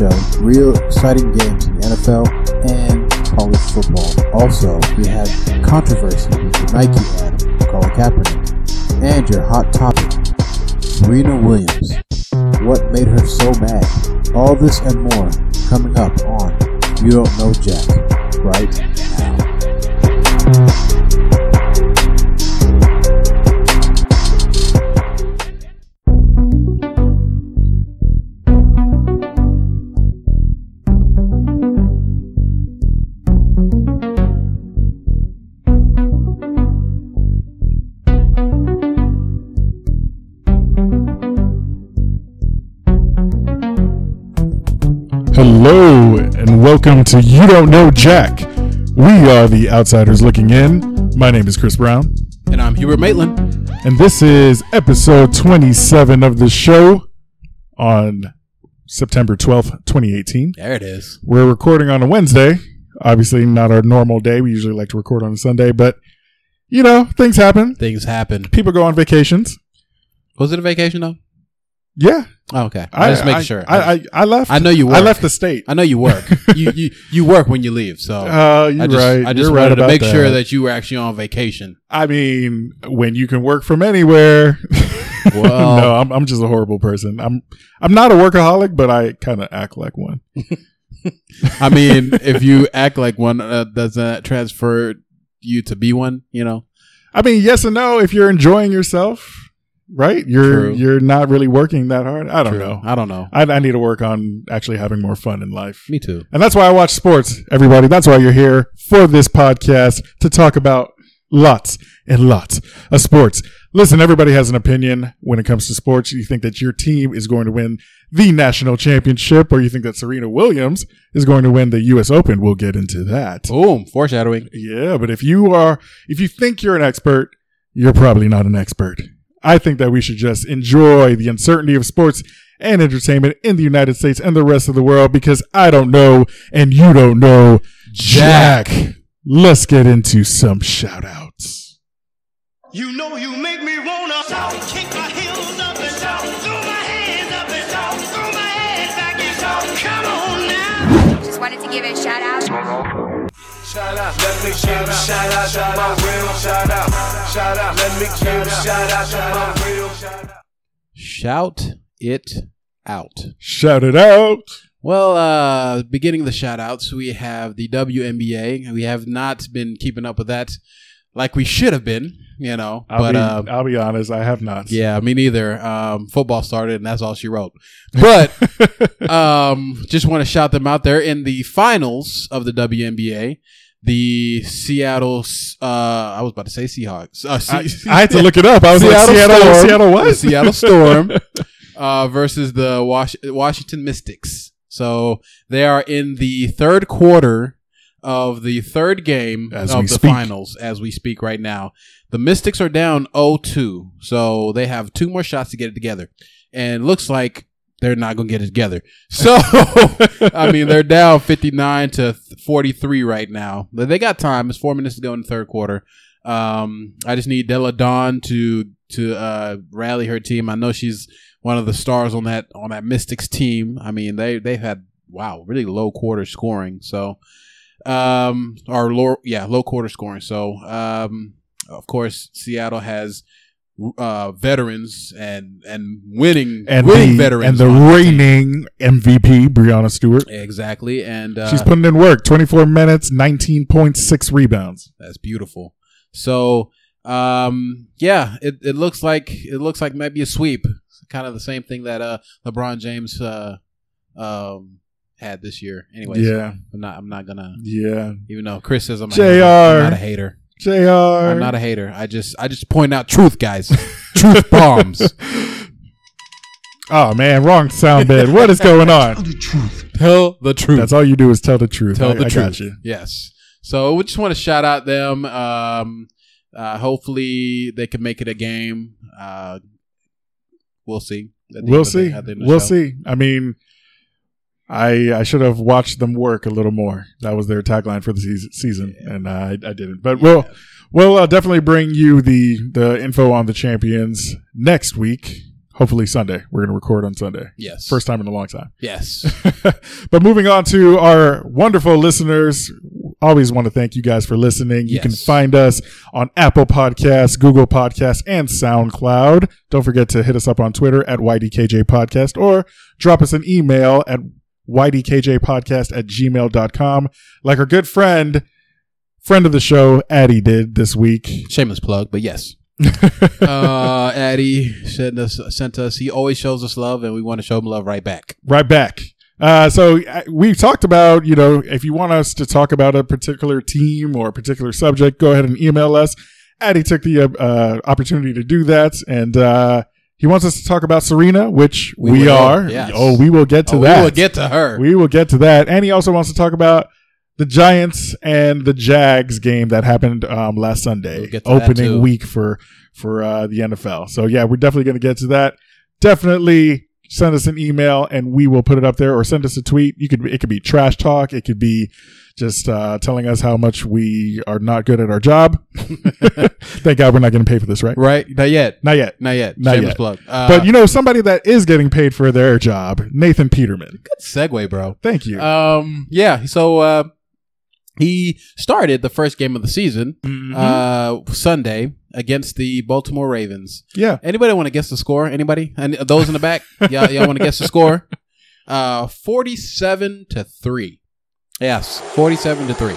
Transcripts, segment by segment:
show, real exciting games in the NFL and college football. Also, we have controversy with the Nike ad Colin Kaepernick. And your hot topic, Serena Williams. What made her so mad? All this and more coming up on You Don't Know Jack right welcome to You Don't Know Jack. We are the outsiders looking in. My name is Chris Brown, And I'm Hubert Maitland. and this is episode 27 of the show on September 12th, 2018. There it is. We're recording on a Wednesday. Obviously, not our normal day. We usually like to record on a Sunday, but you know, things happen. Things happen. People go on vacations. Was it a vacation though? Yeah, Oh, okay. I, just make I, sure. I, I, I left. I know you Work. I left the state. I know you work. you, you you work when you leave. So Uh, you're I just right. I just you're wanted right to make sure that you were actually on vacation. I mean, when you can work from anywhere. Well- no, I'm I'm just a horrible person. I'm I'm not a workaholic, but I kind of act like one. I mean, if you act like one, uh, does that transfer you to be one? You know. I mean, yes and no. If you're enjoying yourself, right? You're True. you're not really working that hard. I don't True. know. I don't know. I, I need to work on actually having more fun in life. Me too. And that's why I watch sports, everybody. That's why you're here for this podcast to talk about lots and lots of sports. Listen, everybody has an opinion when it comes to sports. You think that your team is going to win the national championship, or you think that Serena Williams is going to win the U.S. Open. We'll get into that. Boom. Foreshadowing. Yeah, but if you are, if you think you're an expert, you're probably not an expert. I think that we should just enjoy the uncertainty of sports and entertainment in the United States and the rest of the world because I don't know and you don't know Jack. Let's get into some shout outs. You know you make me wanna shout, kick my heels up and shout, throw my hands up and shout, throw my head back and shout. Come on now. Just wanted to give a shout out. Shout out, let me give a shout out to my real shout out. Shout out, let me give a shout out to my real shout out. Shout it out. Shout it out. Well, uh, beginning the shout outs, we have the WNBA. We have not been keeping up with that like we should have been, you know. I'll, but be, uh, I'll be honest, I have not. yeah, me neither. Um, football started, and that's all she wrote. But um, just want to shout them out there in the finals of the WNBA. The Seattle, uh, I was about to say Seahawks. Uh, I, Se- I had to look it up. I was like, Seattle, Storm, Seattle what? The Seattle Storm uh, versus the Was- Washington Mystics. So they are in the third quarter of the third game As of the speak. finals as we speak right now. The Mystics are down 0-2. So they have two more shots to get it together. And it looks like they're not going to get it together. So, I mean, they're down 59 to 43 right now. But they got time. It's four minutes to go in the third quarter. Um, I just need Delle Donne to to uh, rally her team. I know she's one of the stars on that on that Mystics team. I mean, they they've had wow really low quarter scoring. So, um, or low yeah low quarter scoring. So, um, of course, Seattle has uh veterans and and winning and winning the, veterans and the team. reigning MVP, Breanna Stewart. exactly and uh, She's putting in work. 24 minutes, 19.6 rebounds. That's beautiful. So, um, yeah, it, it looks like it looks like maybe a sweep. Kind of the same thing that uh LeBron James uh um had this year. Anyways, Yeah. I'm not I'm not gonna Yeah. even though Chris says I'm a JR. hater, I'm not a hater. JR. I'm not a hater. I just I just point out truth, guys. truth bombs. oh, man. Wrong sound bed. What is going on? Tell the truth. That's all you do is tell the truth. Tell I, the I truth. got you. Yes. So we just want to shout out them. Um, uh, hopefully they can make it a game. Uh, we'll see. We'll end of the- see. at the the We'll show. see. I mean, I I should have watched them work a little more. That was their tagline for the season, season and I, I didn't. But we'll we'll uh, definitely bring you the the info on the champions next week. hopefully Sunday. We're going to record on Sunday. Yes. First time in a long time. Yes. but moving on to our wonderful listeners, always want to thank you guys for listening. You can find us on Apple Podcasts, Google Podcasts, and SoundCloud. Don't forget to hit us up on Twitter at YDKJ Podcast or drop us an email at ydkjpodcast at gmail.com like our good friend, friend of the show, Addie did this week. Shameless plug, but yes. uh, Addy sent us, sent us. He always shows us love, and we want to show him love right back. right back. Uh, so uh, we've talked about, you know, if you want us to talk about a particular team or a particular subject, go ahead and email us. Addie took the uh, uh, opportunity to do that, and uh, he wants us to talk about Serena, which we, We are. yes. Oh, we will get to Oh, that. We will get to her. We will get to that, and he also wants to talk about the Giants and the Jags game that happened um, last Sunday, We'll opening week for for uh, the NFL. So yeah, we're definitely going to get to that. Definitely send us an email and we will put it up there, or send us a tweet. You could it could be trash talk. It could be just uh, telling us how much we are not good at our job. Thank God we're not getting paid for this, right? right? Not yet. Not yet. Not yet. Not Shameless yet. plug. Uh, but you know somebody that is getting paid for their job, Nathan Peterman. good segue, bro. Thank you. Um, yeah. So uh, he started the first game of the season Mhm. uh, Sunday against the Baltimore Ravens. yeah. Anybody want to guess the score? Anybody? And those in the back, y'all, y'all want to guess the score? Uh, forty-seven to three. Yes, forty-seven to three.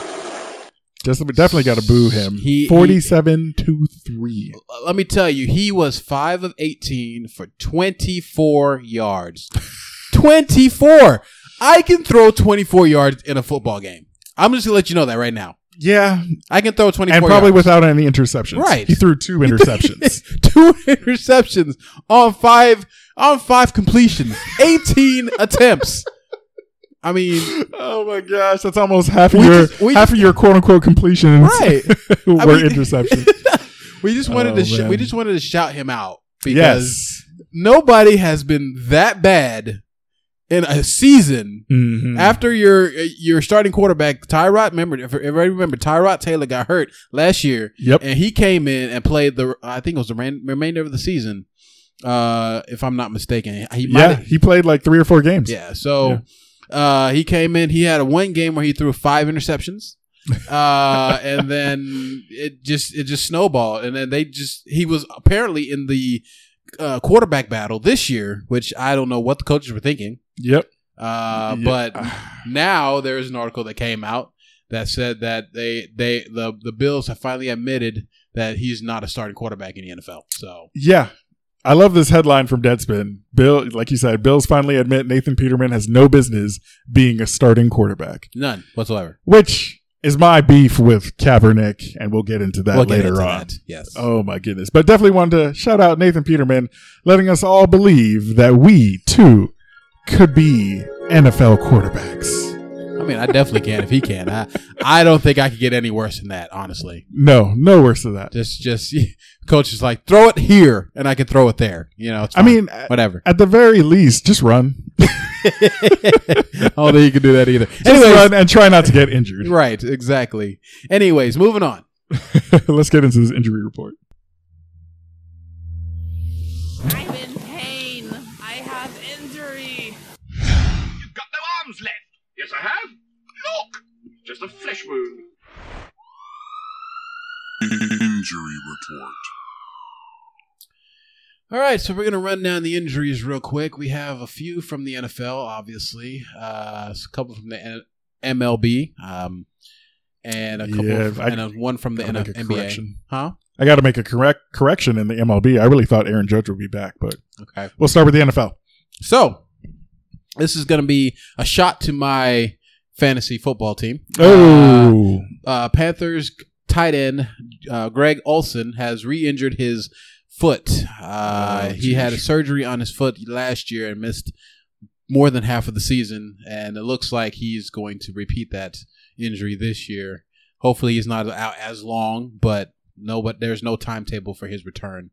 Just definitely got to boo him. He- Forty-seven to three. Let me tell you, he was five of eighteen for twenty-four yards. Twenty-four. I can throw twenty-four yards in a football game. I'm just gonna let you know that right now. Yeah, I can throw twenty-four, and probably yards. without any interceptions. Right. He threw two interceptions. two interceptions on five on five completions, eighteen attempts. I mean, oh my gosh, that's almost half of your just- half of your quote unquote completions. Right. were I mean- interceptions. we just wanted Oh, to sh- we just wanted to shout him out because yes. nobody has been that bad in a season Mhm. after your your starting quarterback Tyrod. Remember, if everybody remember, Tyrod Taylor got hurt last year, Yep. and he came in and played the I think it was the remainder of the season. Uh, if I'm not mistaken, he Yeah, he played like three or four games. Yeah. So uh he came in, he had a one game where he threw five interceptions. uh and then it just it just snowballed and then they just he was apparently in the uh, quarterback battle this year, which I don't know what the coaches were thinking. Yep. Uh Yeah. but now there is an article that came out that said that they they the the Bills have finally admitted that he's not a starting quarterback in the NFL. So Yeah. I love this headline from Deadspin. Bill, like you said, Bills finally admit Nathan Peterman has no business being a starting quarterback, none whatsoever. which is my beef with Kaepernick, and we'll get into that we'll later into on. that. Yes. Oh my goodness. But definitely wanted to shout out Nathan Peterman, letting us all believe that we too could be NFL quarterbacks. I mean, I definitely can if he can. I, I don't think I could get any worse than that, honestly. No, no worse than that. Just, just coach is like, throw it here, and I can throw it there. You know, it's I fine. mean, at whatever. at the very least, just run. I don't think you can do that either. Just Anyways, run and try not to get injured. right, exactly. Anyways, moving on. Let's get into this injury report. I'm in pain. I have injury. You've got no arms left. Yes, I have. Look, just a flesh wound. Injury report. All right, so we're gonna run down the injuries real quick. We have a few from the NFL, obviously, uh, a couple from the N- MLB, um, and a couple, Yeah, f- I- and a, one from the N- NBA. correction. Huh? I got to make a correct correction in the MLB. I really thought Aaron Judge would be back, but Okay. we'll start with the NFL. So, this is going to be a shot to my fantasy football team. Oh, Uh, uh, Panthers tight end uh, Greg Olsen has re-injured his foot. Uh, Oh, he had a surgery on his foot last year and missed more than half of the season, and it looks like he's going to repeat that injury this year. Hopefully, he's not out as long, but no, but there's no timetable for his return.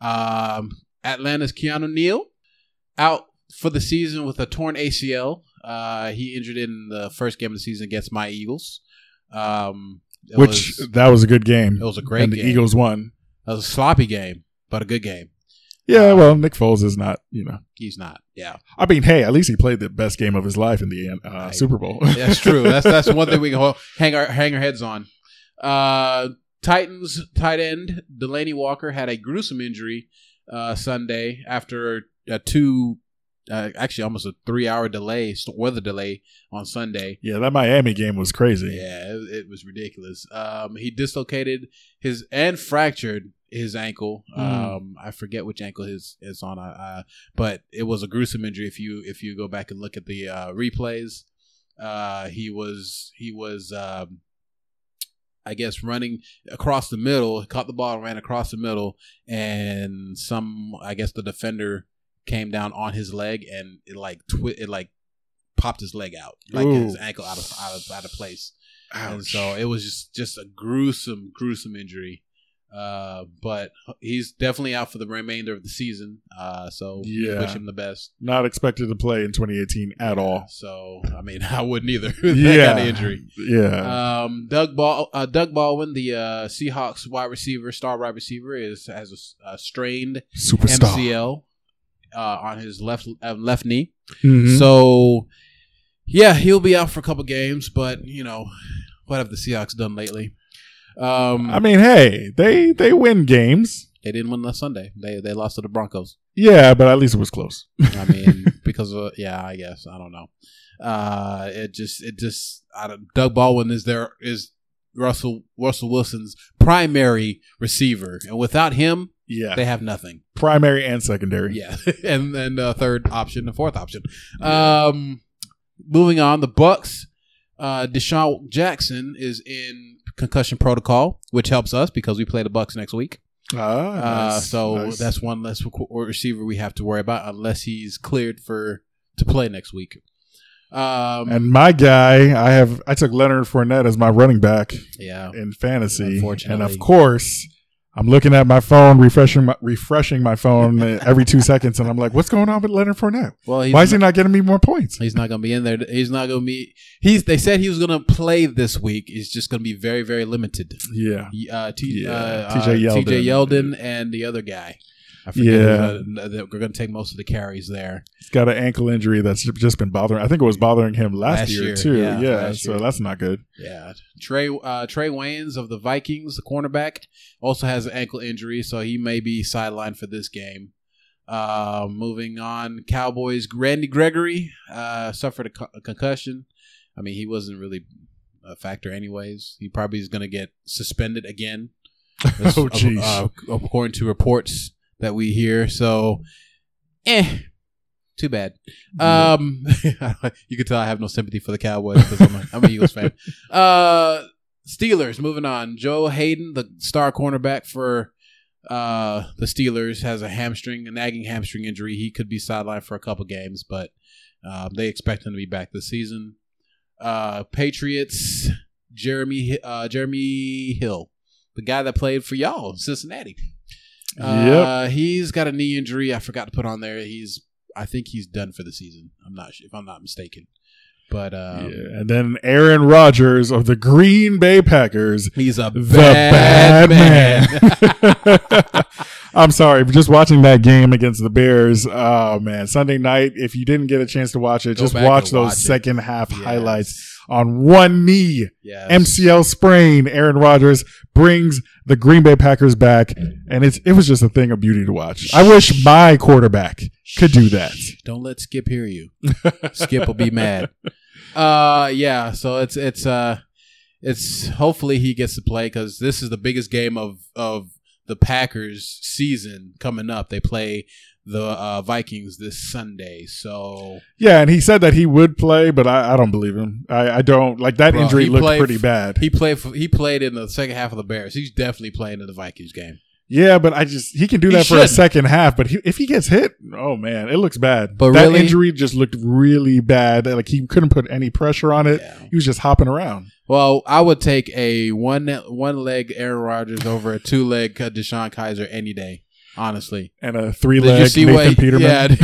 Um, Atlanta's Keanu Neal out for the season with a torn ACL. Uh, he injured in the first game of the season against my Eagles. Um, which was, that was a good game. it was a great and the. Eagles won. That was a sloppy game, but a good game. Yeah, well, Nick Foles is not, you know. He's not. Yeah, I mean, hey, at least he played the best game of his life in the uh, Right. Super Bowl. that's true. That's that's one thing we can hang our hang our heads on. Uh, Titans tight end Delanie Walker had a gruesome injury uh, Sunday after a two, uh, actually almost a three hour delay, weather delay on Sunday. yeah, that Miami game was crazy. Yeah, it, it was ridiculous. Um, he dislocated his and fractured his ankle. Mm. Um, I forget which ankle his is on. Uh, but it was a gruesome injury. If you if you go back and look at the uh, replays, uh, he was he was. Um, I guess running across the middle, caught the ball, ran across the middle, and some I guess the defender came down on his leg and it like twi- it like popped his leg out, like Ooh. his ankle out of out of out of place. And so it was just just a gruesome, gruesome injury. Uh, but he's definitely out for the remainder of the season. Uh, so Yeah. wish him the best not expected to play in 2018 at all. So I mean, I wouldn't either. that yeah, kind of injury. Yeah, Um, Doug Ball, uh, Doug Baldwin, the uh, Seahawks wide receiver, star wide receiver, is has a strained superstar. MCL uh, on his left uh, left knee. Mhm. So, yeah, he'll be out for a couple games. But you know, what have the Seahawks done lately? Um, I mean, hey, they they win games. they didn't win last Sunday. They they lost to the Broncos. Yeah, but at least it was close. I mean, because of yeah, I guess I don't know. Uh, it just it just I don't, Doug Baldwin is there is Russell Russell Wilson's primary receiver, and without him, Yeah, they have nothing. primary and secondary. Yeah, and then the third option, the fourth option. Um, moving on, the Bucks. Uh, DeSean Jackson is in concussion protocol, which helps us because we play the Bucks next week. Ah, Uh, so nice. that's one less rec- receiver we have to worry about unless he's cleared for to play next week. Um, and my guy, I have I took Leonard Fournette as my running back yeah, in fantasy, and of course. I'm looking at my phone, refreshing my, refreshing my phone every two seconds, and I'm like, "What's going on with Leonard Fournette? well, Why is he not getting me more points?" He's not gonna be in there. He's not gonna be. He's. They said he was gonna play this week. He's just gonna be very, very limited. Yeah, Uh, T, Yeah, uh, TJ uh, Yeldon. TJ Yeldon, and the other guy. I forget. Yeah. we're gonna take most of the carries there. he's got an ankle injury that's just been bothering. I think it was bothering him last, Last year, year, too. yeah, Yeah, so year. that's not good. Yeah, Trae uh, Trae Waynes of the Vikings, the cornerback, also has an ankle injury, so he may be sidelined for this game. Uh, moving on, Cowboys. Randy Gregory uh, suffered a, co- a concussion. I mean, he wasn't really a factor, anyways. He probably is going to get suspended again. Oh, jeez. uh, according to reports that we hear, so eh. Too bad. Um, you can tell I have no sympathy for the Cowboys because I'm a, I'm a Eagles fan. Uh, Steelers. Moving on. Joe Haden, the star cornerback for uh the Steelers, has a hamstring, a nagging hamstring injury. He could be sidelined for a couple games, but um, they expect him to be back this season. Uh, Patriots. Jeremy uh, Jeremy Hill, the guy that played for y'all, in Cincinnati. Uh, he's got a knee injury. I forgot to put on there. He's I think he's done for the season. I'm not sure if I'm not mistaken. But um, yeah. And then Aaron Rodgers of the Green Bay Packers, he's a the bad, bad, man. man. I'm sorry, just watching that game against the Bears. Oh man, Sunday night. If you didn't get a chance to watch it, Go just watch those watch it. second half Yes. highlights on one knee. Yes. MCL sprain. Aaron Rodgers brings the Green Bay Packers back, and it's it was just a thing of beauty to watch. I wish my quarterback could do that. Don't let Skip hear you. Skip will be mad. Uh, yeah. So it's it's uh, it's hopefully he gets to play because this is the biggest game of of the Packers season coming up. They play the uh, Vikings this Sunday. So Yeah, and he said that he would play, but I, I don't believe him. I, I don't like that Bro, injury looked pretty f- bad. he played for, he played in the second half of the Bears. He's definitely playing in the Vikings game. yeah, but I just he can do He that for a second half. But he, if he gets hit, oh man, it looks bad. But that really- injury just looked really bad. Like he couldn't put any pressure on it. Yeah. He was just hopping around. Well, I would take a one one leg Aaron Rodgers over a two leg DeShone Kizer any day. Honestly, And a three leg Nathan what? Peterman. Yeah.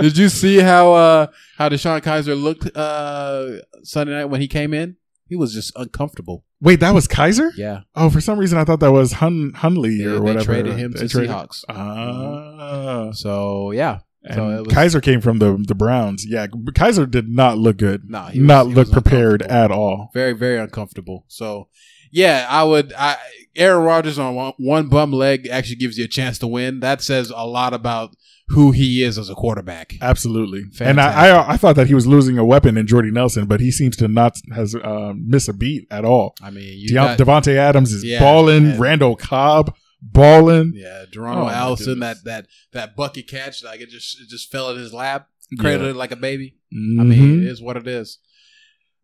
did you see how uh how DeShone Kizer looked uh Sunday night when he came in? He was just uncomfortable. Wait, that was Kizer? Yeah, Oh, for some reason I thought that was Hun Hundley They- or they whatever. traded him to traded- Seahawks. Ah. so yeah, And So it was- Kizer came from the the Browns. Yeah, Kizer did not look good. Nah, he was- not he look prepared at all. very very uncomfortable. So yeah, I would. I Aaron Rodgers on one, one bum leg actually gives you a chance to win. That says a lot about who he is as a quarterback. Absolutely. And I, I I thought that he was losing a weapon in Jordy Nelson, but he seems to not has um, miss a beat at all. I mean, you got, Davante Adams is Yeah, balling. man. Randall Cobb balling. yeah, Geronimo Oh, Allison, that that that bucket catch, like it just it just fell in his lap, cradled it like a baby. I Mhm. mean, it is what it is.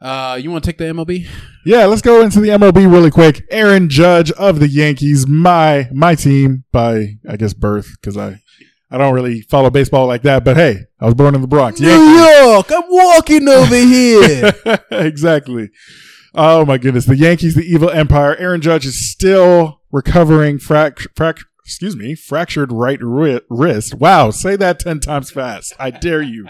Uh, you want to take the MLB? Yeah, let's go into the MLB really quick. Aaron Judge of the Yankees, my my team by I guess birth because I I don't really follow baseball like that. But hey, I was born in the Bronx. Yankees. York, I'm walking over here. exactly. Oh my goodness, the Yankees, the evil empire. Aaron Judge is still recovering frac frac excuse me fractured right ri- wrist. Wow, say that ten times fast. I dare you.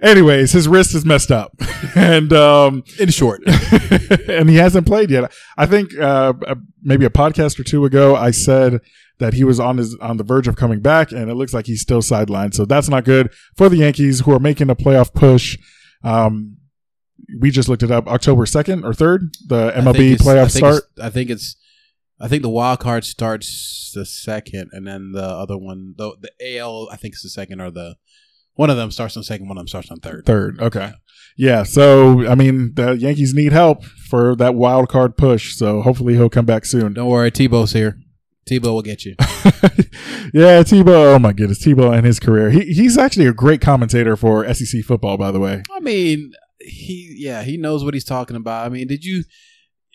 Anyways, his wrist is messed up, and um, in short, and he hasn't played yet. I think uh, uh, maybe a podcast or two ago, I said that he was on his on the verge of coming back, and it looks like he's still sidelined. So that's not good for the Yankees, who are making a playoff push. Um, we just looked it up. October second or third, the MLB playoff I start. I think it's. I think the wild card starts the second, and then the other one, the the AL, I think it's the second, or the one of them starts on second, one of them starts on third. Third, okay, yeah. So I mean, the Yankees need help for that wild card push. So hopefully he'll come back soon. Don't worry, Tebow's here. Tebow will get you. yeah, Tebow. Oh my goodness, Tebow and his career. He he's actually a great commentator for SEC football, by the way. I mean, he yeah, he knows what he's talking about. I mean, did you?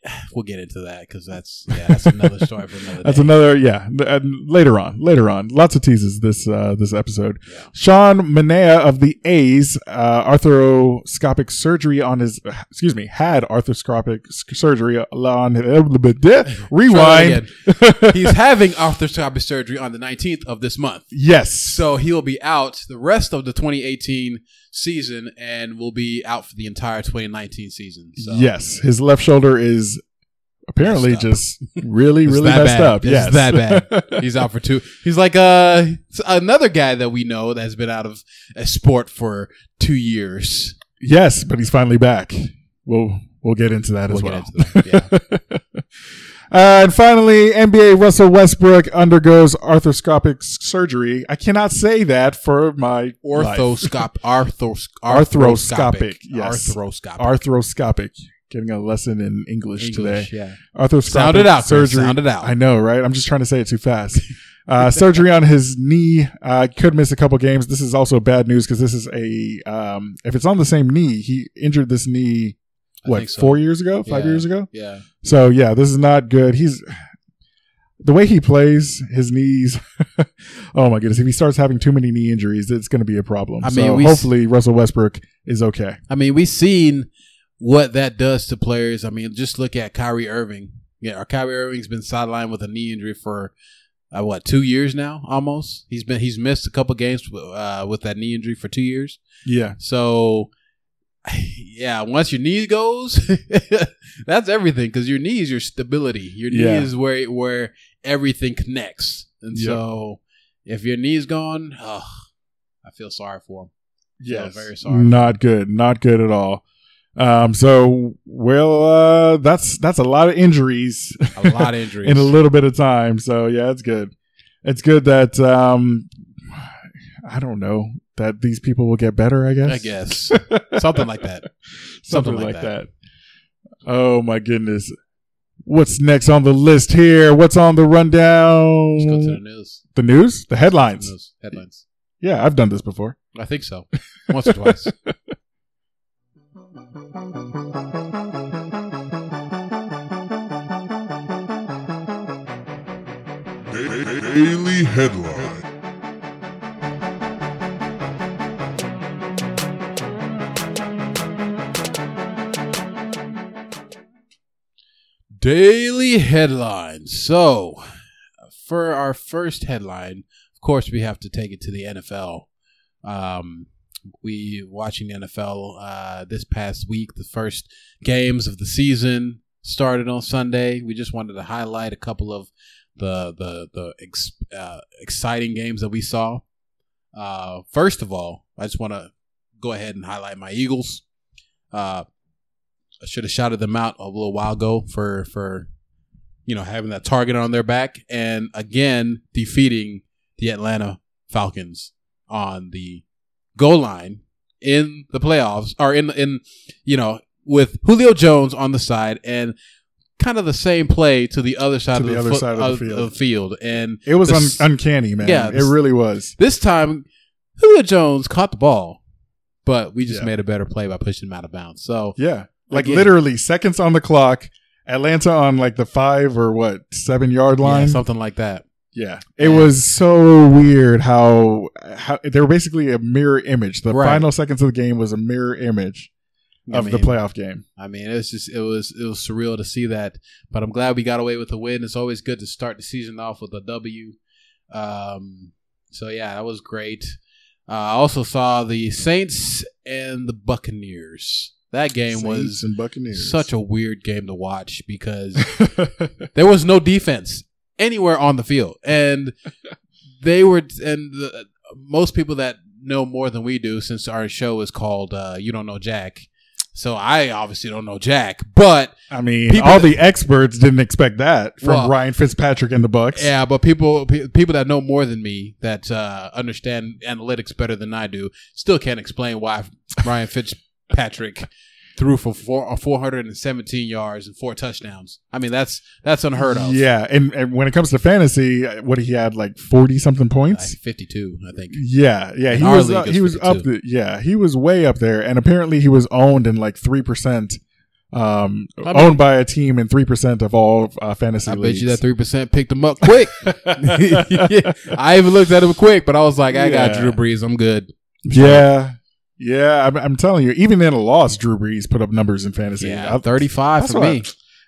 We'll get into that because that's yeah, that's another story for another. Time. That's day. another, yeah. And later on, later on, lots of teases this uh, this episode. Yeah. Sean Manaea of the A's, uh, arthroscopic surgery on his, excuse me, had arthroscopic surgery on his, rewind. He's having arthroscopic surgery on the 19th of this month. yes, So he'll be out the rest of the 2018 season and will be out for the entire 2019 season. So yes, his left shoulder is apparently just really, really messed bad. up. It's yes, that bad. He's out for two. He's like uh another guy that we know that's been out of a sport for two years. yes, but he's finally back. We'll we'll get into that as We'll well. get into that. Yeah. Uh, and finally, NBA Russell Westbrook undergoes arthroscopic surgery. I cannot say that for my. Orthoscop, arthros, Arthroscopic, yes. arthroscopic. arthroscopic. Getting a lesson in English, English, today. yeah. Arthroscopic Sound it out, surgery. Sound it out. I know, right? I'm just trying to say it too fast. Uh, surgery on his knee. Uh, could miss a couple games. This is also bad news because this is a. Um, if it's on the same knee, he injured this knee. I What so. four years ago? Five Yeah. years ago? Yeah. So yeah, this is not good. He's the way he plays his knees. oh my goodness! If he starts having too many knee injuries, it's going to be a problem. I so mean, we- hopefully Russell Westbrook is okay. I mean, we've seen what that does to players. I mean, just look at Kyrie Irving. Yeah, our Kyrie Irving's been sidelined with a knee injury for uh, what two years now, almost. He's been he's missed a couple games uh, with that knee injury for two years. Yeah, So, yeah, once your knee goes, that's everything because your knee is your stability. Your knee Yeah. is where where everything connects. And Yep. so, if your knee's gone, oh, I feel sorry for him. Yes, very sorry. not good, not good at all. Um, so well, uh, that's that's a lot of injuries A lot of injuries in a little bit of time. So yeah, it's good. It's good that um, I don't know that these people will get better. I guess. I guess something like that. something, Something like, like that. Oh my goodness. What's next on the list here? What's on the rundown? Let's go to the news. the news? The headlines. News. Headlines. Yeah, I've done this before. I think so. Once or twice. Daily Headline. Daily headlines. So, for our first headline, of course, we have to take it to the NFL. Um, we watching the NFL uh, this past week. The first games of the season started on Sunday. We just wanted to highlight a couple of the the the ex, uh, exciting games that we saw. Uh, first of all, I just want to go ahead and highlight my Eagles. Uh, I should have shouted them out a little while ago for for you know having that target on their back and again defeating the Atlanta Falcons on the goal line in the playoffs or in in you know with Julio Jones on the side and kind of the same play to the other side, To of, the the other side of the field. field. and It was the un- uncanny, man. Yeah, it really was. this time Julio Jones caught the ball but we just Yeah. made a better play by pushing him out of bounds so Yeah, like Again. literally seconds on the clock. Atlanta on like the five or what seven yard yeah, line. something like that Yeah, it was so weird how how they were basically a mirror image. The Right. final seconds of the game was a mirror image I of the playoff game. I mean, it was just it was it was surreal to see that, but I'm glad we got away with the win. It's always good to start the season off with a W. Um, so yeah, that was great. Uh, I also saw the Saints and the Buccaneers. That game Saints was such a weird game to watch because there was no defense anywhere on the field, and they were and the, most people that know more than we do, since our show is called uh, "You Don't Know Jack." So I obviously don't know Jack, but I mean, all that- the experts didn't expect that from Well, Ryan Fitzpatrick and the Bucks. yeah, but people pe- people that know more than me that uh, understand analytics better than I do still can't explain why Ryan Fitzpatrick threw for four, 417 yards and four touchdowns. I mean, that's that's unheard of. Yeah, and, and when it comes to fantasy, uh, what he had like forty something Like points. 52, I think. Yeah, yeah, In he was uh, he was 52. up the yeah he was way up there, and apparently he was owned in like three percent, um, I mean- owned by a team in three percent of all uh, fantasy I bet leagues. you that three percent picked him up quick. Yeah, I even looked at him quick, but I was like, I got Yeah. Drew Brees. I'm good. yeah, yeah, I'm, I'm telling you, even in a loss, Drew Brees put up numbers in fantasy. Yeah, I- 35 for me.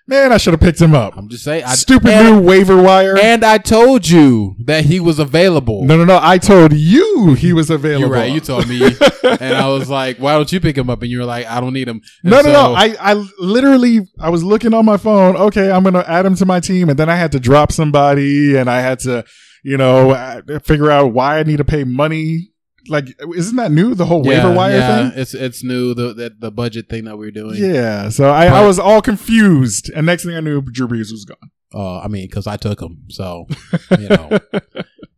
man, I should have picked him up. I'm just saying. I, Stupid and, new waiver wire. And I told you that he was available. no, no, no. I told you he was available. You're right. You told me, and I was like, "Why don't you pick him up?" And you were like, "I don't need him." And No, no, so- no. I, I literally, I was looking on my phone. Okay, I'm going to add him to my team. And then I had to drop somebody and I had to, you know, uh, figure out why I need to pay money. Like, isn't that new? The whole yeah, waiver wire yeah, thing? It's it's new the, the the budget thing that we are doing. Yeah. So I, I was all confused. And next thing I knew, Drew Brees was gone. Uh, I mean, because I took him, so you know,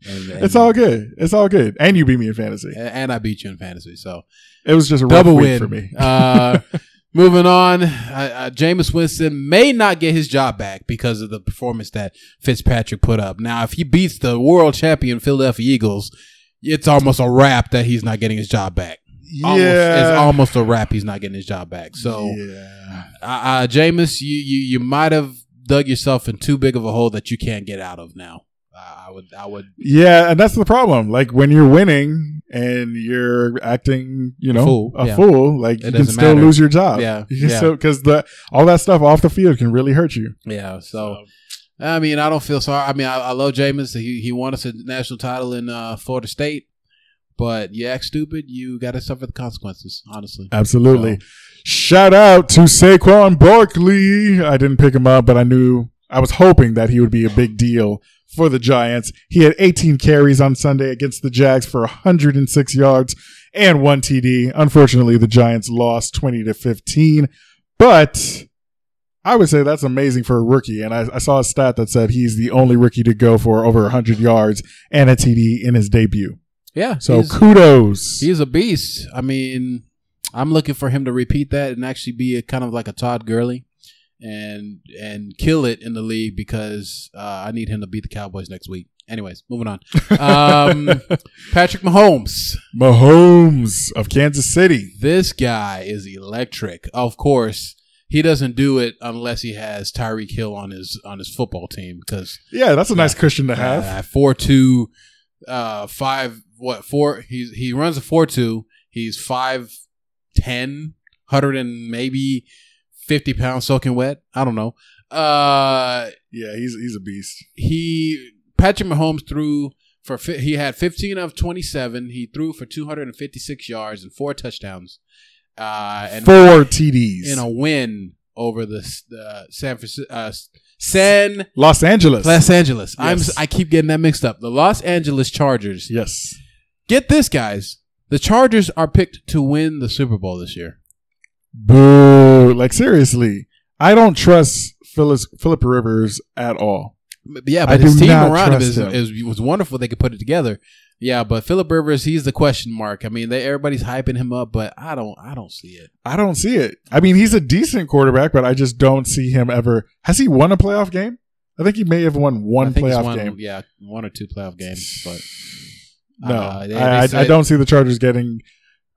and, and- It's all good. It's all good. And you beat me in fantasy. And I beat you in fantasy, so It was just a double win for me. uh, moving on, uh, uh, Jameis Winston may not get his job back because of the performance that Fitzpatrick put up. Now, if he beats the world champion Philadelphia Eagles, it's almost a wrap that he's not getting his job back. Almost, it's almost a wrap he's not getting his job back. So, yeah. uh, uh, Jameis, you you you might have dug yourself in too big of a hole that you can't get out of now. Uh, I would I would Yeah, and that's the problem. Like when you're winning and you're acting, you know, Fool, a yeah. fool, like It you can still matter. lose your job. Yeah, you yeah. because the all that stuff off the field can really hurt you. yeah. So. I mean, I don't feel sorry. I mean, I, I love Jameis. He he won us a national title in uh, Florida State, but you act stupid, you got to suffer the consequences. Honestly, absolutely. Shout out to Saquon Barkley. I didn't pick him up, but I knew I was hoping that he would be a big deal for the Giants. He had 18 carries on Sunday against the Jags for 106 yards and one TD. Unfortunately, the Giants lost 20 to 15, but I would say that's amazing for a rookie. And I, I saw a stat that said he's the only rookie to go for over 100 yards and a TD in his debut. yeah. So he's, kudos. he's a beast. I mean, I'm looking for him to repeat that and actually be a kind of like a Todd Gurley, and and kill it in the league because uh, I need him to beat the Cowboys next week. Anyways, moving on. Um, Patrick Mahomes. Mahomes of Kansas City. This guy is electric. Of course, he doesn't do it unless he has Tyreek Hill on his on his football team because Yeah, that's a nice cushion to have. uh, four two, uh, five what four? He's he runs a four two. He's five ten, hundred and maybe fifty pounds soaking wet. I don't know. Uh, Yeah, he's he's a beast. he Patrick Mahomes threw for he had 15 of 27. He threw for 256 yards and four touchdowns. Uh, and Four TDs. in a win over the uh, San Francisco, uh, San Los Angeles. Los Angeles. I'm I keep getting that mixed up. The Los Angeles Chargers. yes. Get this, guys. The Chargers are picked to win the Super Bowl this year. Boo. Like seriously. I don't trust Phyllis Philip Rivers at all. But Yeah, I but his team around him is, is was wonderful. They could put it together. Yeah, but Philip Rivers, he's the question mark. I mean, they, everybody's hyping him up, but I don't, I don't see it. I don't see it. I mean, he's a decent quarterback, but I just don't see him ever. Has he won a playoff game? I think he may have won one playoff won, game. Yeah, one or two playoff games, but No, Uh, they- I, they I, I don't see the Chargers getting.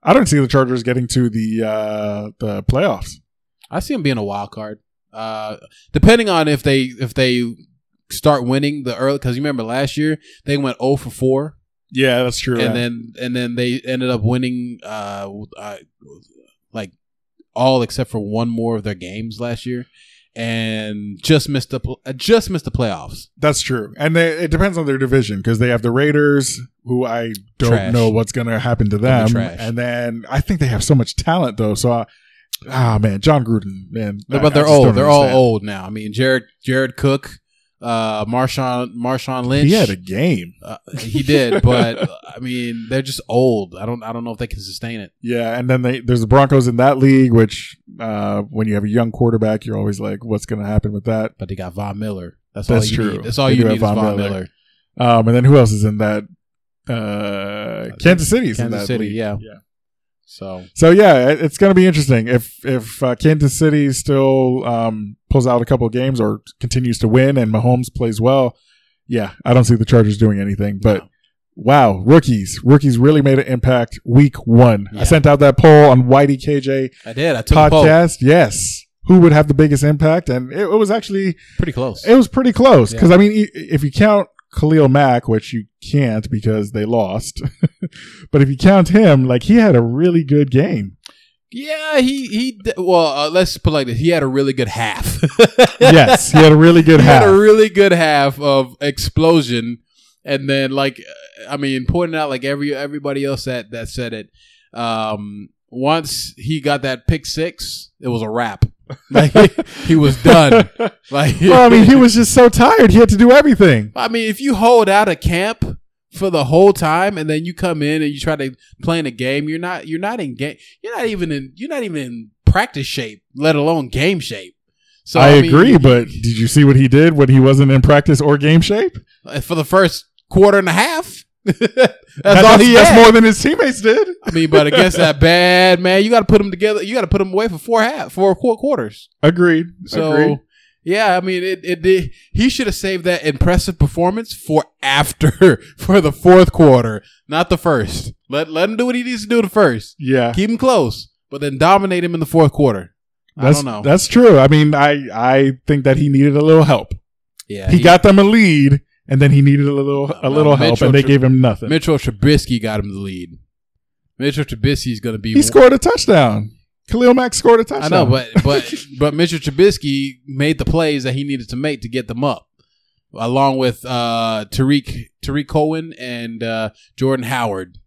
I don't see the Chargers getting to the uh, the playoffs. I see him being a wild card. Uh, depending on if they if they start winning the early, because you remember last year they went zero for four. Yeah, that's true. and then and then they ended up winning uh, uh like all except for one more of their games last year and just missed the pl- uh, just missed the playoffs that's true. And they, it depends on their division because they have the Raiders, who I don't Trash. know what's going to happen to them. And then I think they have so much talent though. So, I, ah man, Jon Gruden, man. But I they're old they're all old now i mean jared jared cook uh marshawn marshawn lynch He had a game. uh, he did but uh, i mean they're just old i don't i don't know if they can sustain it Yeah, and then they, there's the Broncos in that league, which uh, when you have a young quarterback, you're always like, what's going to happen with that? but they got von miller that's, That's all you true. need that's all They you need have von, Von miller. Miller. Um, and then who else is in that? Uh, Kansas City's in that City, league. yeah. yeah. So So yeah, it- it's going to be interesting if if uh, Kansas City still um, pulls out a couple of games or continues to win and Mahomes plays well. Yeah, I don't see the Chargers doing anything. But No. wow, rookies, rookies really made an impact week one. Yeah. I sent out that poll on YDKJ i did i took a poll. podcast. Yes, who would have the biggest impact? And it, it was actually pretty close it was pretty close Yeah. because I mean, if you count Khalil Mack, which you can't because they lost, but if you count him, like he had a really good game. Yeah, he he. Well, uh, let's put like this: he had a really good half. yes, he had a really good he half. had a really good half of explosion, and then like, I mean, pointing out like every everybody else that that said it. Um, once he got that pick six, it was a wrap. Like he was done. Like, well, I mean, he was just so tired; he had to do everything. I mean, if you hold out a camp for the whole time and then you come in and you try to play in a game, you're not you're not in game you're not even in you're not even in practice shape, let alone game shape. So I, mean, agree, but did you see what he did when he wasn't in practice or game shape? Uh, for the first quarter and a half, that's, That- all he that's had. more than his teammates did. I mean, but against that bad man, you got to put them together. You got to put them away for four half, four quarters. Agreed. So Agreed. yeah, I mean, it, it did. He should have saved that impressive performance for after for the fourth quarter, not the first. Let let him do what he needs to do the first. Yeah, Keep him close, but then dominate him in the fourth quarter. I that's don't know. that's true. I mean, I I think that he needed a little help. yeah, he, got them a lead, and then he needed a little a little help, Mitchell and they Tr- gave him nothing. Mitchell Trubisky got him the lead. Mitchell Trubisky is going to be. he scored a touchdown. Khalil Mack scored a touchdown. I know, but but but Mitchell Trubisky made the plays that he needed to make to get them up, along with uh, Tarik Tarik Cohen and uh, Jordan Howard.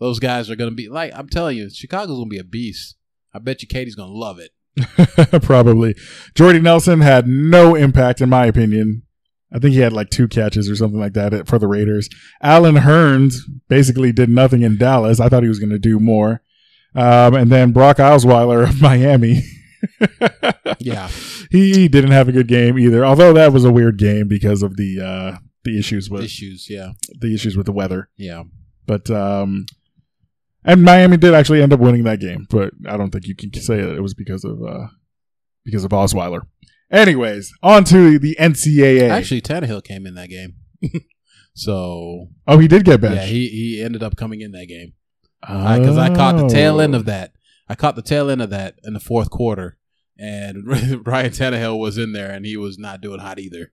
Those guys are going to be like I'm telling you, Chicago's going to be a beast. I bet you Katie's going to love it. Probably. Jordy Nelson had no impact, in my opinion. I think he had like two catches or something like that for the Raiders. Allen Hurns basically did nothing in Dallas. I thought he was going to do more. Um, and then Brock Osweiler of Miami. Yeah, he didn't have a good game either. Although that was a weird game because of the uh, the issues with issues. Yeah, the issues with the weather. yeah. But um, and Miami did actually end up winning that game, but I don't think you can say that it was because of uh, because of Osweiler. Anyways, on to the NCAA. Actually, Tannehill came in that game, so oh, he did get benched. yeah, he he ended up coming in that game. because I caught the tail end of that. I caught the tail end of that in the fourth quarter, and Ryan Tannehill was in there, and he was not doing hot either.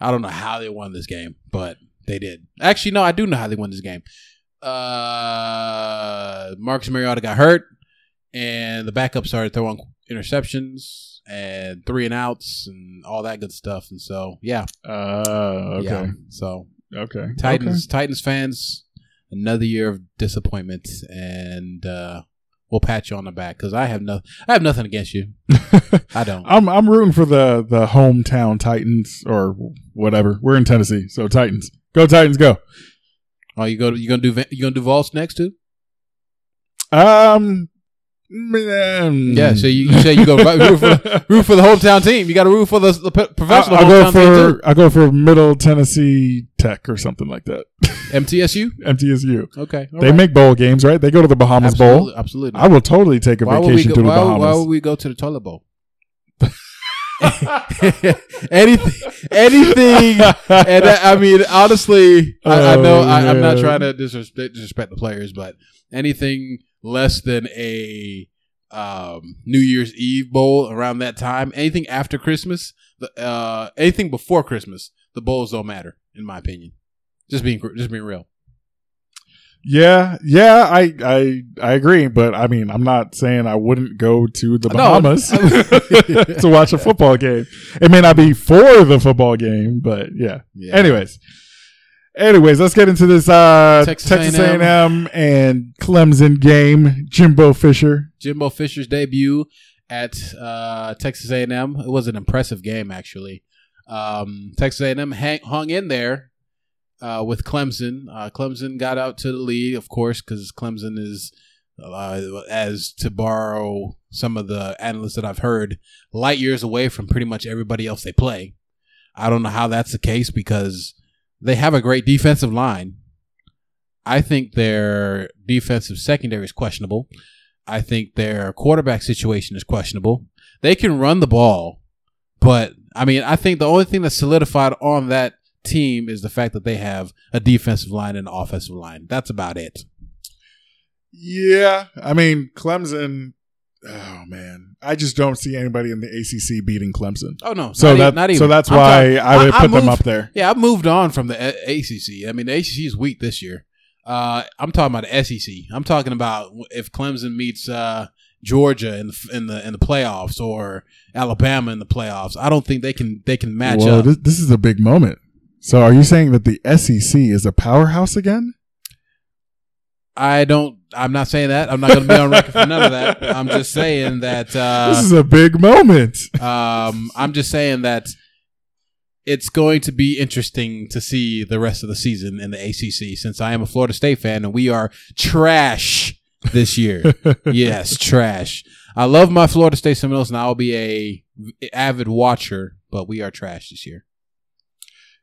I don't know how they won this game, but they did. Actually, no, I do know how they won this game. Uh, Marcus Mariota got hurt, and the backup started throwing interceptions and three and outs and all that good stuff. And so, yeah, Uh, okay. yeah. So Okay. Titans Titans fans, another year of disappointment, and uh, we'll pat you on the back because I have no I have nothing against you. I don't. I'm I'm rooting for the the hometown Titans or whatever. We're in Tennessee, so Titans. Go Titans, go. Oh, you go. You gonna do? You gonna do Vols next too? Um. Yeah. So you, you say you go root for, root for the hometown team. You got to root for the, the professional I'll go hometown team for. I'll go for Middle Tennessee Tech or something like that. MTSU. MTSU. Okay. They right. make bowl games, right? They go to the Bahamas absolutely, Bowl. Absolutely. I will totally take a why vacation go, to the why, would- why Bahamas. would we go to the toilet bowl? anything, anything, and that, I mean, honestly, I, I know Oh, I, I'm not oh, trying to disrespect, disrespect the players, but anything less than a um, New Year's Eve bowl around that time, anything after Christmas, the, uh, anything before Christmas, the bowls don't matter, in my opinion. Just being, just being real. Yeah, yeah, I, I, I agree, but I mean, I'm not saying I wouldn't go to the No, Bahamas to watch a football game. It may not be for the football game, but yeah. Yeah. Anyways, anyways, let's get into this uh, Texas Texas, A&M. A&M and Clemson game. Jimbo Fisher. Jimbo Fisher's debut at uh, Texas A&M. It was an impressive game, actually. Um, Texas A&M hang, hung in there uh, with Clemson. Uh, Clemson got out to the lead, of course, because Clemson is, uh, as to borrow some of the analysts that I've heard, light years away from pretty much everybody else they play. I don't know how that's the case because they have a great defensive line. I think their defensive secondary is questionable. I think their quarterback situation is questionable. They can run the ball, but I mean, I think the only thing that's solidified on that team is the fact that they have a defensive line and an offensive line. That's about it. Yeah, I mean Clemson. Oh man, I just don't see anybody in the ACC beating Clemson. Oh no, So not, e- that not even. so that's I'm why talking- I would I put them moved- up there. Yeah, I've moved on from the A- ACC. I mean, the ACC is weak this year. Uh, I'm talking about the SEC. I'm talking about if Clemson meets uh, Georgia in the in the in the playoffs or Alabama in the playoffs. I don't think they can they can match Whoa, up. This, this is a big moment. So, are you saying that the SEC is a powerhouse again? I don't. I'm not saying that. I'm not going to be on record for none of that. I'm just saying that. this Uh, is a big moment. um, I'm just saying that it's going to be interesting to see the rest of the season in the ACC. Since I am a Florida State fan and we are trash this year. yes, trash. I love my Florida State Seminoles and I will be a avid watcher, but we are trash this year.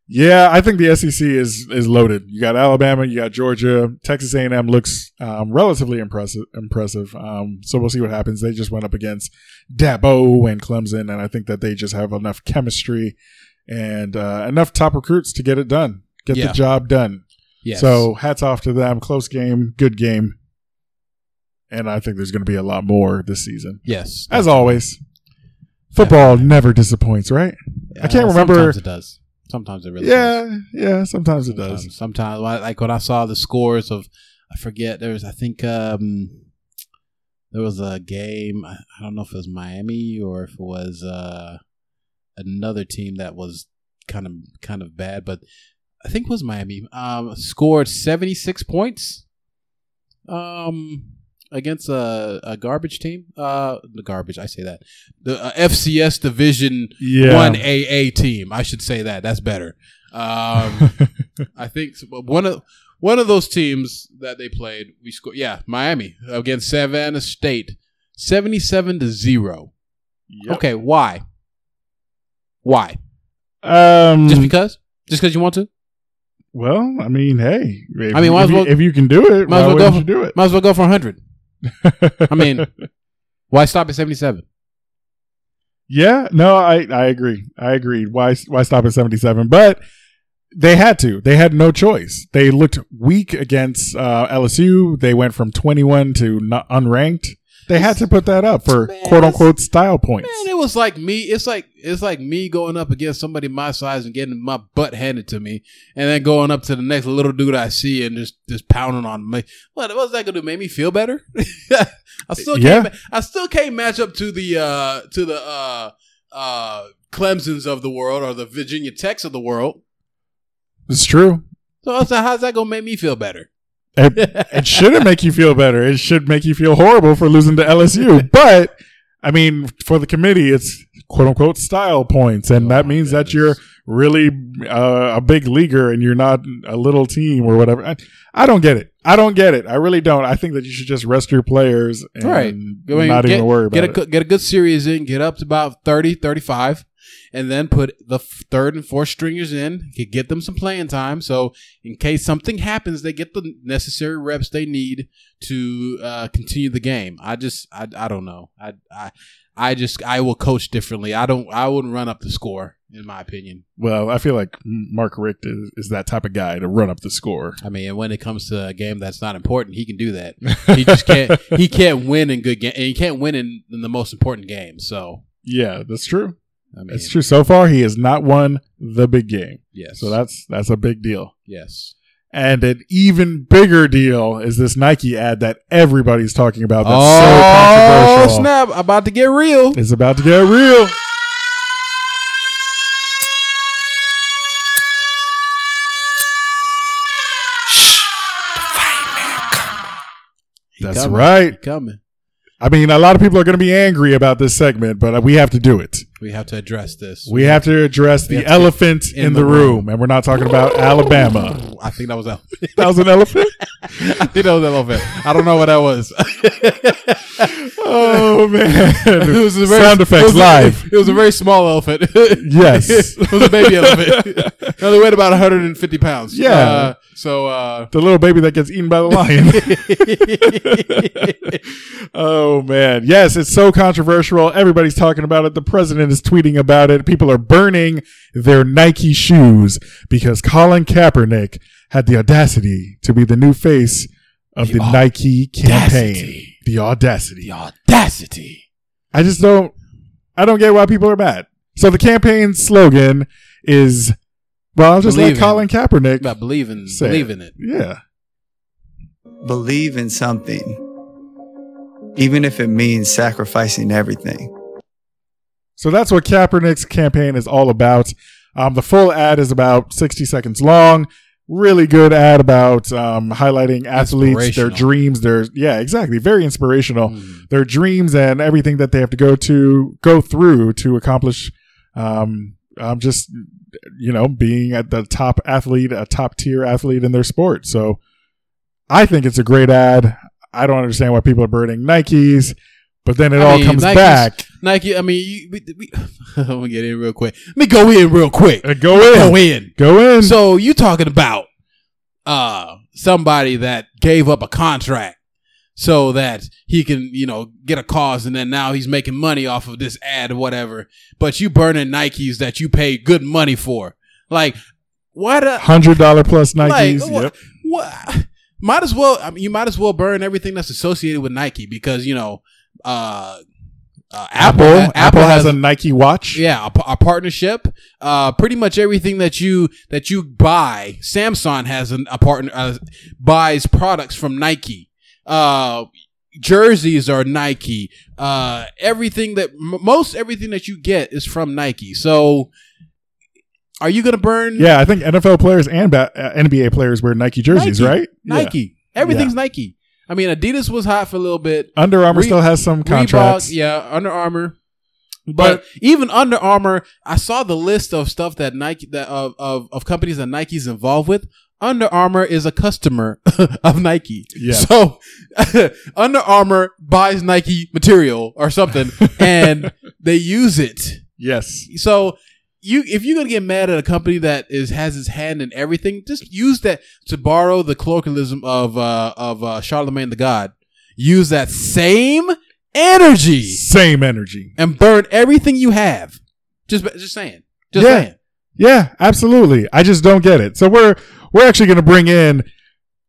Yeah, I think the SEC is is loaded. You got Alabama, you got Georgia, Texas A&M looks um, relatively impressive. Impressive. Um, so we'll see what happens. They just went up against Dabo and Clemson, and I think that they just have enough chemistry and uh, enough top recruits to get it done, get Yeah. the job done. Yes. So hats off to them. Close game, good game, and I think there's going to be a lot more this season. yes, As always, football never disappoints, right? I can't remember- Sometimes it does. Sometimes it really does. Yeah, yeah. Sometimes it does. Sometimes, sometimes like- when I saw the scores of, I forget there was I think um there was a game I, don't know if it was Miami or if it was uh another team that was kind of kind of bad, but I think it was Miami. Um, scored seventy six points. Um. Against a, a garbage team, uh, the garbage. I say that the uh, FCS Division Yeah. One AA team. I should say that. That's better. Um, I think one of one of those teams that they played, we scored. Yeah, Miami against Savannah State, seventy-seven to zero. Yep. Okay, why? Why? Um. Just because? Just because you want to? well, I mean, hey. If, I mean, if, as you, well- if you can do it, might why as well go for- you do it? Might as well go for hundred. I mean, why stop at seventy-seven? yeah. No, I I agree. I agreed. Why why stop at seventy seven? But they had to. They had no choice. They looked weak against uh, LSU. They went from twenty one to not unranked. They had to put that up for Man, quote unquote style points. Man, it was like me. It's like it's like me going up against somebody my size and getting my butt handed to me, and then going up to the next little dude I see and just just pounding on me. What what's that gonna do? Make me feel better? I still Yeah. can't. I still can't match up to the uh to the uh uh Clemson's of the world or the Virginia Techs of the world. It's true. So, so how's that gonna make me feel better? It, it shouldn't make you feel better. It should make you feel horrible for losing to LSU. But I mean, for the committee, it's quote unquote style points, and Oh, that means that you're really uh, a big leaguer and you're not a little team or whatever. I, I don't get it. I don't get it. I really don't. I think that you should just rest your players and Right. I mean, not get, even worry about get a, it. good- Get a good series in, get up to about 30, 35, and then put the third and fourth stringers in, get- get them some playing time. So in case something happens, they get the necessary reps they need to uh, continue the game. I just, I, I don't know. I, I, I just, I will coach differently. I don't, I wouldn't run up the score, in my opinion. Well, I feel like Mark Richt is, is that type of guy to run up the score. I mean, and when it comes to a game that's not important, he can do that. He just can't. he can't win in good game, and he can't win in, in the most important games. So, Yeah, that's true. I mean, That's true. So far, he has not won the big game, Yes. so that's that's a big deal. yes. And an even bigger deal is this Nike ad that everybody's talking about. That's oh so controversial. snap! About to get real. It's about to get real. That's coming. right. Coming. I mean, a lot of people are going to be angry about this segment, but we have to do it. We have to address this. We have to address the to elephant get in, the, room. and we're not talking about Alabama. I think that was a. That was an elephant. I think that was an elephant. I don't know what that was. Oh man! it was a very, Sound effects it was a- live. it was a very small elephant. Yes. it was a baby elephant. No, they weighed about 150 pounds. Yeah. Uh, so. uh the little baby that gets eaten by the lion. oh man, yes, it's so controversial. Everybody's talking about it. The president is tweeting about it. People are burning their Nike shoes because Colin Kaepernick had the audacity to be the new face of the, The Nike campaign. Audacity. The audacity. the audacity. I just don't. I don't get why people are mad. So the campaign slogan is, well, I'll just Believe let Colin Kaepernick. About believing, believe in it. Yeah. believe in something, even if it means sacrificing everything. So that's what Kaepernick's campaign is all about. Um, the full ad is about 60 seconds long. Really good ad about um, highlighting athletes, their dreams, their yeah, exactly, very inspirational. Mm. Their dreams and everything that they have to go to go through to accomplish. Um, um, just you know, being at the top athlete, a top tier athlete in their sport. So I think it's a great ad. I don't understand why people are burning Nikes, but then it I all mean, comes Nike's- back. Nike, I mean, you, we, we, I'm gonna get in real quick. Let me go in real quick. Uh, Go in. Go in. Go in. So you talking about uh somebody that gave up a contract so that he can, you know, get a cause and then now he's making money off of this ad or whatever. But you burning Nikes that you paid good money for. Like what a Hundred dollar plus Nikes. like, what, yep. what? Might as well. I mean, you might as well burn everything that's associated with Nike because you know, uh, uh, Apple. Apple, Apple, has, a Nike watch. yeah, a partnership. Uh, pretty much everything that you that you buy, Samsung has an, a partner uh, buys products from Nike. Uh, jerseys are Nike. Uh, everything that m- most everything that you get is from Nike. So, are you gonna burn? Yeah, I think NFL players and ba- uh, NBA players wear Nike jerseys, Nike. right? Yeah. Nike. Everything's Nike. I mean, Adidas was hot for a little bit. Under Armour Re- still has some contracts. Reebok, yeah, Under Armour. But even Under Armour, I saw the list of stuff that Nike that of, of of companies that Nike's involved with. Under Armour is a customer of Nike. Yeah. So Under Armour buys Nike material or something and they use it. Yes. So you if you're gonna get mad at a company that is has its hand in everything, just use that to borrow the colloquialism of uh of uh Charlemagne the God. Use that same energy Same energy. and burn everything you have. Just just saying. Just Yeah. saying. Yeah, absolutely. I just don't get it. So we're we're actually going to bring in.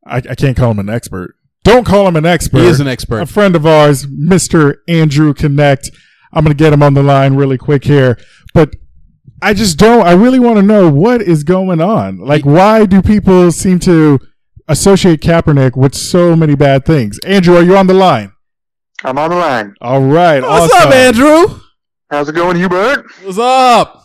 I, I can't call him an expert. Don't call him an expert. He is an expert. a friend of ours, Mr. Andrew Connect. I'm going to get him on the line really quick here. But I just don't, I really want to know what is going on. Like, why do people seem to associate Kaepernick with so many bad things? Andrew, are you on the line? I'm on the line. All right. What's awesome. up, Andrew? How's it going, Hubert? What's up?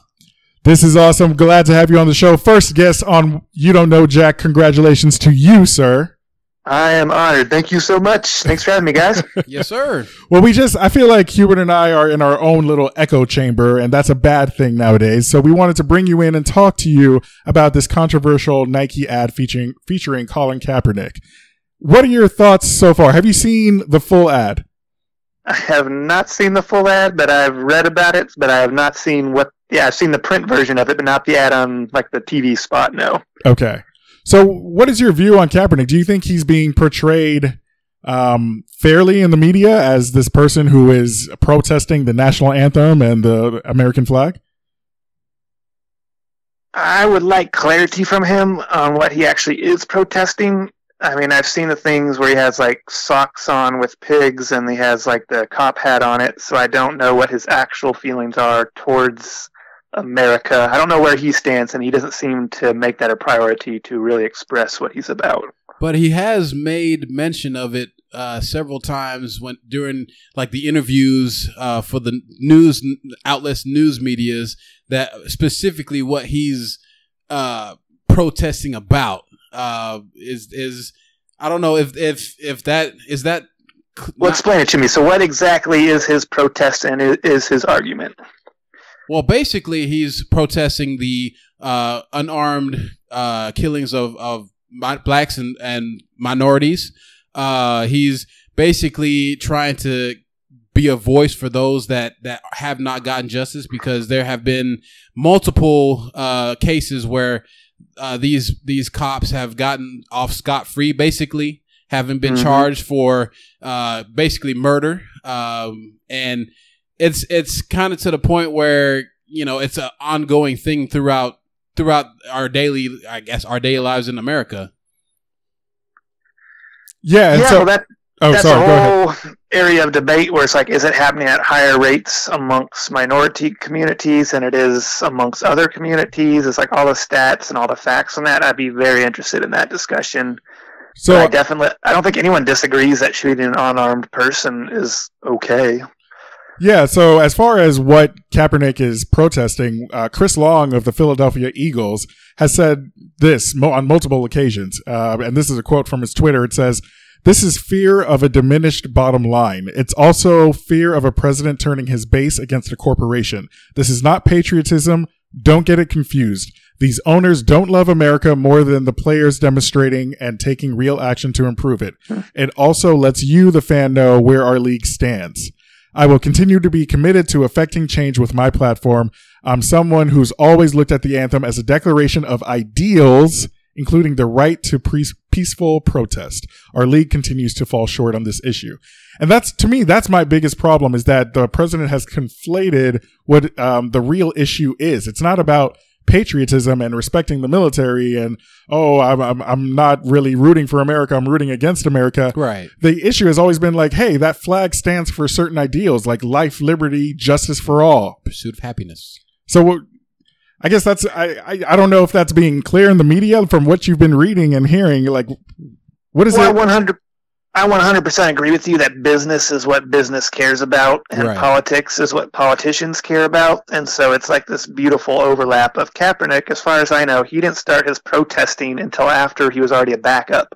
This is awesome. Glad to have you on the show. First guest on You Don't Know Jack. Congratulations to you, sir. I am honored. Thank you so much. Thanks for having me, guys. yes, sir. Well, we just, I feel like Hubert and I are in our own little echo chamber, and that's a bad thing nowadays. So we wanted to bring you in and talk to you about this controversial Nike ad featuring, featuring Colin Kaepernick. What are your thoughts so far? Have you seen the full ad? I have not seen the full ad, but I've read about it. But I have not seen what. Yeah, I've seen the print version of it, but not the ad on like the TV spot. No. Okay. So, what is your view on Kaepernick? Do you think he's being portrayed um, fairly in the media as this person who is protesting the national anthem and the American flag? I would like clarity from him on what he actually is protesting. I mean, I've seen the things where he has like socks on with pigs and he has like the cop hat on it, so I don't know what his actual feelings are towards America. I don't know where he stands, and he doesn't seem to make that a priority to really express what he's about. But he has made mention of it uh, several times when during like the interviews uh, for the news outlets, news media's that specifically what he's uh, protesting about uh, is is I don't know if if if that is that. Well, explain it to me. So, what exactly is his protest and is his argument? Well, basically, he's protesting the uh, unarmed uh, killings of, of blacks and, and minorities. Uh, he's basically trying to be a voice for those that, that have not gotten justice because there have been multiple uh, cases where uh, these these cops have gotten off scot free, basically having been Mhm. charged for uh, basically murder, um, and it's it's kind of to the point where you know it's an ongoing thing throughout throughout our daily, I guess, our daily lives in America. Yeah. And yeah, so, well, that oh, that's sorry. Go a ahead. whole area of debate where it's like, is it happening at higher rates amongst minority communities than it is amongst other communities? It's like all the stats and all the facts on that. I'd be very interested in that discussion. So, But I definitely, I don't think anyone disagrees that shooting an unarmed person is okay. Yeah, so as far as what Kaepernick is protesting, uh, Chris Long of the Philadelphia Eagles has said this mo- on multiple occasions. Uh, and this is a quote from his Twitter. It says, This is fear of a diminished bottom line. It's also fear of a president turning his base against a corporation. This is not patriotism. Don't get it confused. These owners don't love America more than the players demonstrating and taking real action to improve it. It also lets you, the fan, know where our league stands. I will continue to be committed to affecting change with my platform. I'm someone who's always looked at the anthem as a declaration of ideals, including the right to pre- peaceful protest. Our league continues to fall short on this issue. And that's, to me, that's my biggest problem is that the president has conflated what um, the real issue is. It's not about patriotism and respecting the military and, oh, I'm, I'm, I'm not really rooting for America. I'm rooting against America Right. the issue has always been like, hey, that flag stands for certain ideals like life, liberty, justice for all. Pursuit of happiness. So what- I guess that's I, I I don't know if that's being clear in the media from what you've been reading and hearing. Like, what is well, I it? 100, I 100% agree with you that business is what business cares about, and Right. politics is what politicians care about. And so it's like this beautiful overlap of Kaepernick. As far as I know, he didn't start his protesting until after he was already a backup.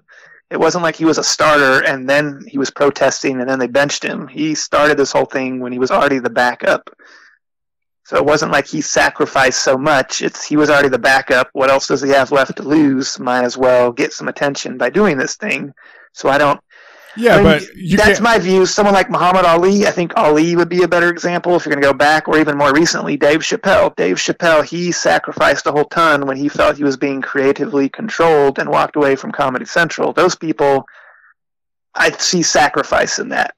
It wasn't like he was a starter and then he was protesting and then they benched him. He started this whole thing when he was already the backup. So it wasn't like he sacrificed so much. It's he was already the backup. What else does he have left to lose? Might as well get some attention by doing this thing. So I don't. Yeah, I mean, but you that's can't. my view. Someone like Muhammad Ali, I think Ali would be a better example if you're going to go back, or even more recently, Dave Chappelle. Dave Chappelle, he sacrificed a whole ton when he felt he was being creatively controlled and walked away from Comedy Central. Those people, I see sacrifice in that.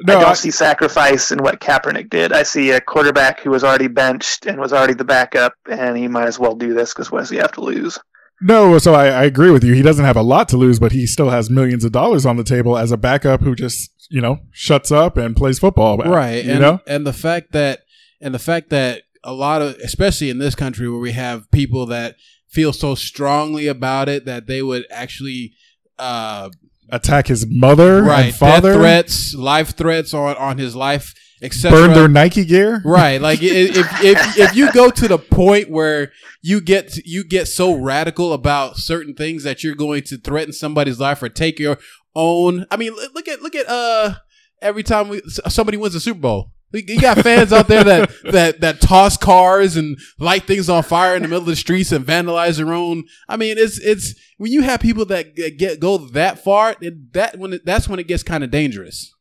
no, I don't I- see sacrifice in what Kaepernick did. I see a quarterback who was already benched and was already the backup, and he might as well do this because what does he have to lose? No. So I, I agree with you. He doesn't have a lot to lose, but he still has millions of dollars on the table as a backup who just you know shuts up and plays football. right You and, know. and the fact that and the fact that a lot of especially in this country where we have people that feel so strongly about it that they would actually uh Attack his mother right and father. threats life threats on on his life etc. Burn their Nike gear. Right, like if if if you go to the point where you get you get so radical about certain things that you're going to threaten somebody's life or take your own. I mean, look at look at uh every time we somebody wins a Super Bowl. You got fans out there that, that that toss cars and light things on fire in the middle of the streets and vandalize their own. I mean, it's it's when you have people that get go that far, that when it, that's when it gets kind of dangerous.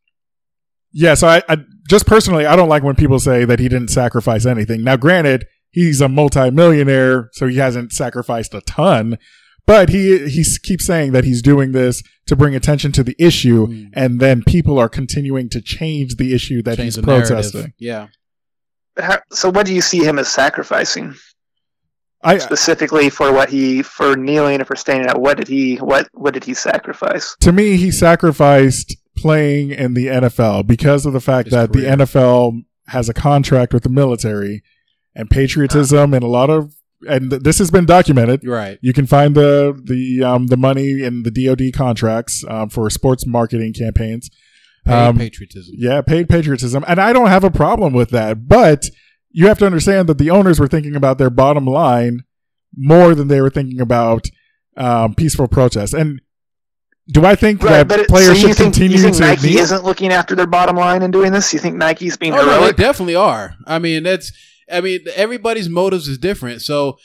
Yeah, so I, I just personally, I don't like when people say that he didn't sacrifice anything. Now, granted, he's a multimillionaire, so he hasn't sacrificed a ton, but he he keeps saying that he's doing this to bring attention to the issue, Mm. and then people are continuing to change the issue that Change he's the narrative. protesting. Yeah. How, so what do you see him as sacrificing I specifically for what he for kneeling or for standing up What did he what what did he sacrifice? to me, he sacrificed playing in the NFL because of the fact His that career. the NFL has a contract with the military and patriotism and a lot of and th- this has been documented. Right. You can find the the um, the money in the DoD contracts um, for sports marketing campaigns. Paid Um, patriotism. yeah, paid patriotism, and I don't have a problem with that. But you have to understand that the owners were thinking about their bottom line more than they were thinking about um, peaceful protest. And do I think Right, that it, players so should think, continue you think to Nike kneel? isn't looking after their bottom line and doing this? You think Nike's being Oh, no, they definitely are. I mean, that's. I mean, everybody's motives is different. So,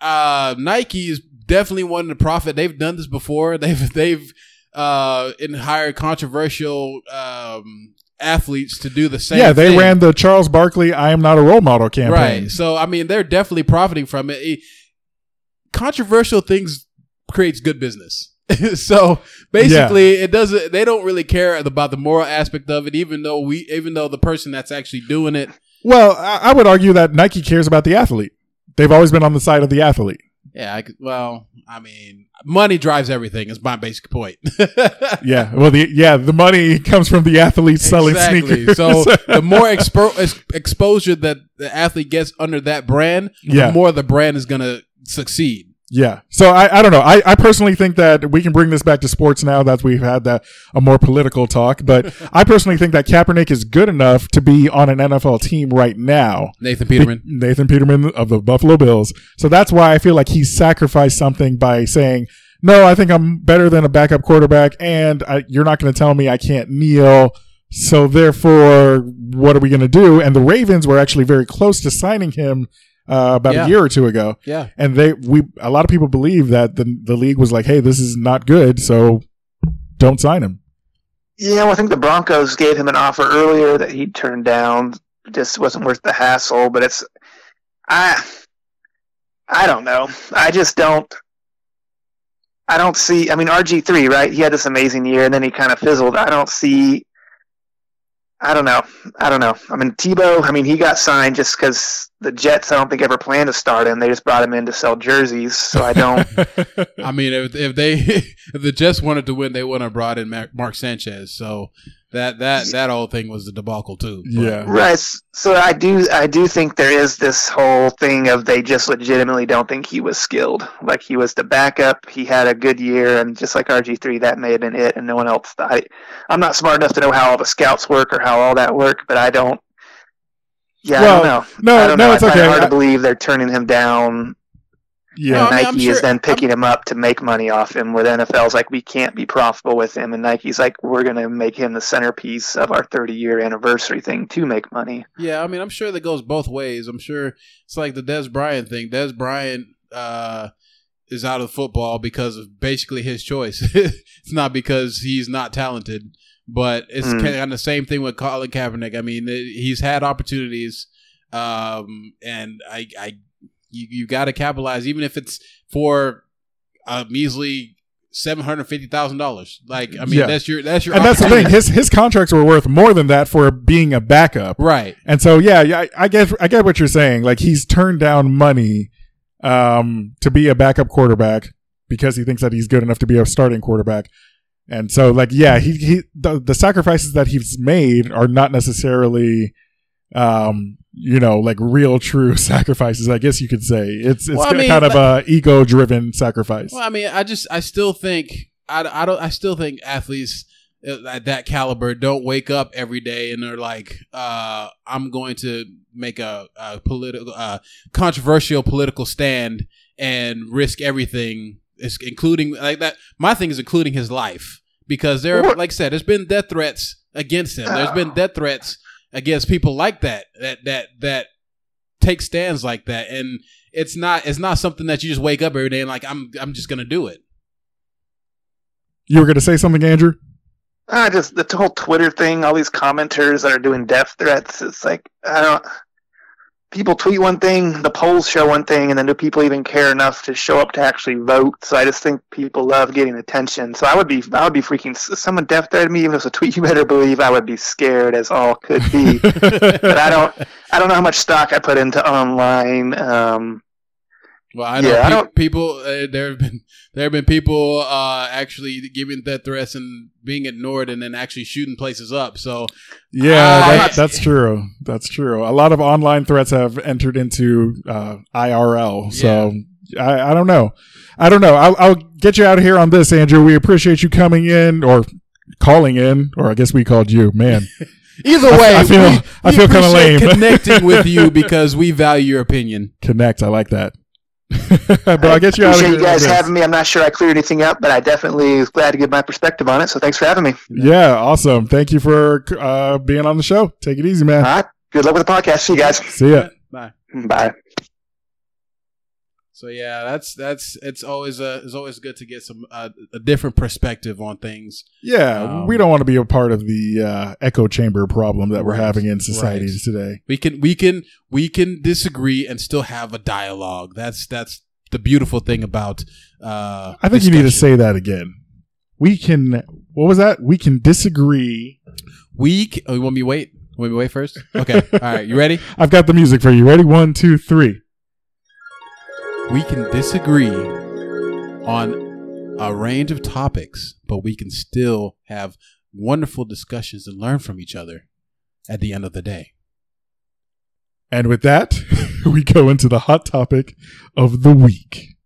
uh, Nike is definitely wanting to profit. They've done this before. They've they've uh, and hired controversial um, athletes to do the same. yeah, they thing. ran the Charles Barkley "I am not a role model" campaign. right. So, I mean, they're definitely profiting from it. It- controversial things creates good business. so basically, it doesn't. They don't really care about the moral aspect of it, even though we, even though the person that's actually doing it Well, I, I would argue that Nike cares about the athlete. They've always been on the side of the athlete. Yeah, I well, I mean, money drives everything. Is my basic point. Yeah, well, the yeah, the money comes from the athletes selling exactly. sneakers. So the more expo- ex- exposure that the athlete gets under that brand, Yeah. the more the brand is gonna succeed. Yeah. So I, I don't know. I, I personally think that we can bring this back to sports now that we've had that a more political talk. But I personally think that Kaepernick is good enough to be on an NFL team right now. Nathan Peterman. Nathan Peterman of the Buffalo Bills. So that's why I feel like he sacrificed something by saying, no, I think I'm better than a backup quarterback and I, you're not going to tell me I can't kneel. So therefore, what are we going to do? And the Ravens were actually very close to signing him uh, about Yeah. a year or two ago Yeah. and they we a lot of people believe that the the league was like, hey, this is not good, so don't sign him. Yeah, well, I think the Broncos gave him an offer earlier that he turned down. Just wasn't worth the hassle. But it's, I, I don't know. I just don't. I don't see. I mean, RG three, right? He had this amazing year, and then he kind of fizzled. I don't see. I don't know. I don't know. I mean, Tebow. I mean, he got signed just because the Jets. I don't think ever planned to start him. They just brought him in to sell jerseys. So I don't. I mean, if, if they if the Jets wanted to win, they wouldn't have brought in Mark Sanchez. So that that that whole thing was a debacle too. But- Yeah. Right. So I do I do think there is this whole thing of they just legitimately don't think he was skilled. Like he was the backup, he had a good year, and just like RG three, that may have been it, and no one else. I, I'm not smart enough to know how all the scouts work or how all that work, but I don't. Yeah, Well, I don't know. no, I don't no, know. it's I find okay. it hard I- to believe they're turning him down. Yeah. No, I mean, Nike I'm is then picking him up to make money off him. With the NFL's like, we can't be profitable with him, and Nike's like, we're going to make him the centerpiece of our 30 year anniversary thing to make money. Yeah, I mean, I'm sure that goes both ways. I'm sure it's like the Dez Bryant thing. Dez Bryant uh, is out of football because of basically his choice. it's not because he's not talented, but it's Mm. kind of the same thing with Colin Kaepernick. I mean, he's had opportunities, um, and I, I, you, you got to capitalize, even if it's for a measly seven hundred fifty thousand dollars. Like, I mean, Yeah. that's your that's your And that's the thing. His his contracts were worth more than that for being a backup. right? And so yeah, yeah, I, I get I get what you're saying. Like he's turned down money um to be a backup quarterback because he thinks that he's good enough to be a starting quarterback. And so like yeah, he he the, the sacrifices that he's made are not necessarily um you know like real true sacrifices i guess you could say it's it's Well, I mean, kind of a ego driven sacrifice Well, I mean, I just, I still think, I, I don't, I still think athletes, uh, at that caliber don't wake up every day and they're like, uh, "I'm going to make a, a political, uh, controversial political stand and risk everything, is- including like that." My thing is including his life because there, What? like I said, there's been death threats against him. There's been death threats against people like that that that that take stands like that, and it's not it's not something that you just wake up every day and like I'm I'm just gonna do it. You were going to say something, Andrew? Ah, just the whole Twitter thing, all these commenters that are doing death threats. It's like I don't. People tweet one thing, the polls show one thing, and then do people even care enough to show up to actually vote? So I just think people love getting attention. So I would be, I would be freaking. Someone death threatened me, even if it's a tweet. You better believe I would be scared as all could be. but I don't, I don't know how much stock I put into online. Um, Well, I know Yeah, I don't- people. Uh, there have been there have been people uh, actually giving death threats and being ignored, and then actually shooting places up. So Yeah, Ah, that, that's- that's true. That's true. A lot of online threats have entered into uh, IRL. So I, I don't know. I don't know. I'll, I'll get you out of here on this, Andrew. We appreciate you coming in or calling in, or I guess we called you. Man, either way, I feel- I we feel kinda appreciate lame. connecting with you because we value your opinion. connect. I like that. but I'll get you out of appreciate here. you guys on having me. I'm not sure I cleared anything up, but I definitely was glad to give my perspective on it. So thanks for having me. Yeah, awesome. Thank you for uh, being on the show. Take it easy, man. right. Good luck with the podcast. See you guys. See ya. Bye. Bye. So yeah, that's that's it's always uh it's always good to get some uh, a different perspective on things. Yeah, Um, we don't want to be a part of the uh, echo chamber problem that we're Right, having in society right. today. We can we can we can disagree and still have a dialogue. That's that's the beautiful thing about. Uh, I think you need to say that again. We can. What was that? We can disagree. we. c- Oh, you want me to wait? Want me wait first? Okay. All right. You ready? I've got the music for you. Ready? One, two, three. We can disagree on a range of topics, but we can still have wonderful discussions and learn from each other at the end of the day. And with that, we go into the hot topic of the week.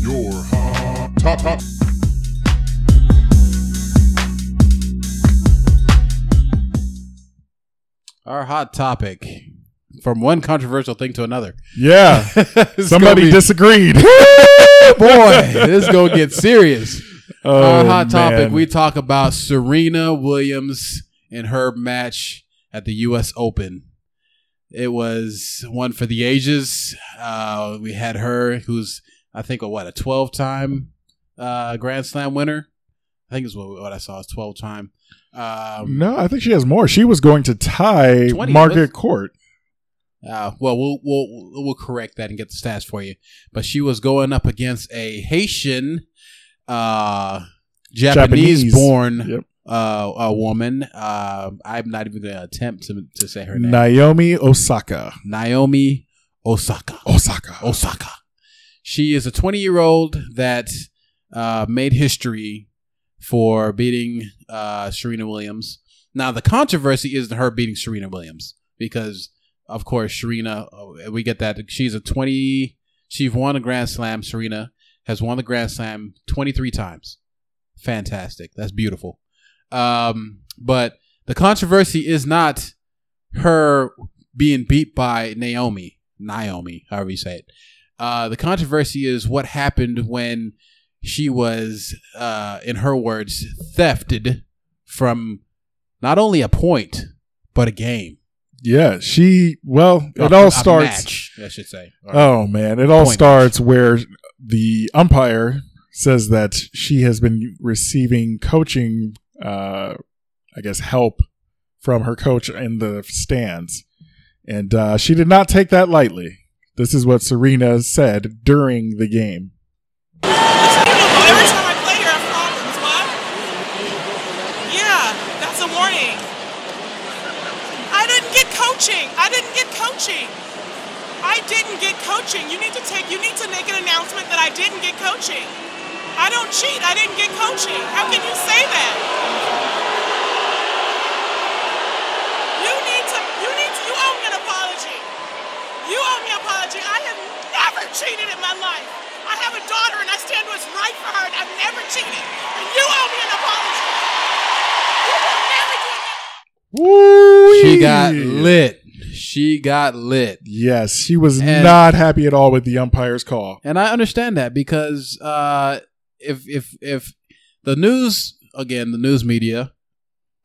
Your hot top Our hot topic from one controversial thing to another. Yeah, somebody be- disagreed. boy, this is gonna get serious. Oh, Our hot topic. man. We talk about Serena Williams and her match at the U.S. Open. It was one for the ages. Uh, we had her, who's I think a what a twelve-time uh, Grand Slam winner. I think is what, what I saw is twelve-time. Um, No, I think she has more. She was going to tie 20, Margaret Court. Uh, well, we'll we'll we'll correct that and get the stats for you. But she was going up against a Haitian, uh, Japanese. Japanese-born Yep. uh, a woman. Uh, I'm not even going to attempt to to say her name. Naomi Osaka. Naomi Osaka. Osaka. Osaka. She is a 20 year old that uh, made history for beating uh, Serena Williams. Now, the controversy isn't her beating Serena Williams because, of course, Serena, uh, we get that. She's a 20, she's won a Grand Slam. Serena has won the Grand Slam 23 times. Fantastic. That's beautiful. Um, but the controversy is not her being beat by Naomi, Naomi, however you say it. Uh, the controversy is what happened when she was, uh, in her words, thefted from not only a point but a game. Yeah, she. Well, it all a starts. match, I should say. Or- Oh man, it all starts where the umpire says that she has been receiving coaching, uh, I guess, help from her coach in the stands, and uh, she did not take that lightly. This is what Serena said during the game. Every time I play here, I have problems. What? Yeah, that's a warning. I didn't get coaching. I didn't get coaching. I didn't get coaching. You need to take. You need to make an announcement that I didn't get coaching. I don't cheat. I didn't get coaching. How can you say that? You need to. You need to. You owe me an apology. You owe me an apology. I have never cheated in my life. I have a daughter and I stand what's right for her and I've never cheated. And you owe me an apology. You will never do that. Woo! She got lit. She got lit. Yes, she was And- not happy at all with the umpire's call. And I understand that because uh, if if if the news again, the news media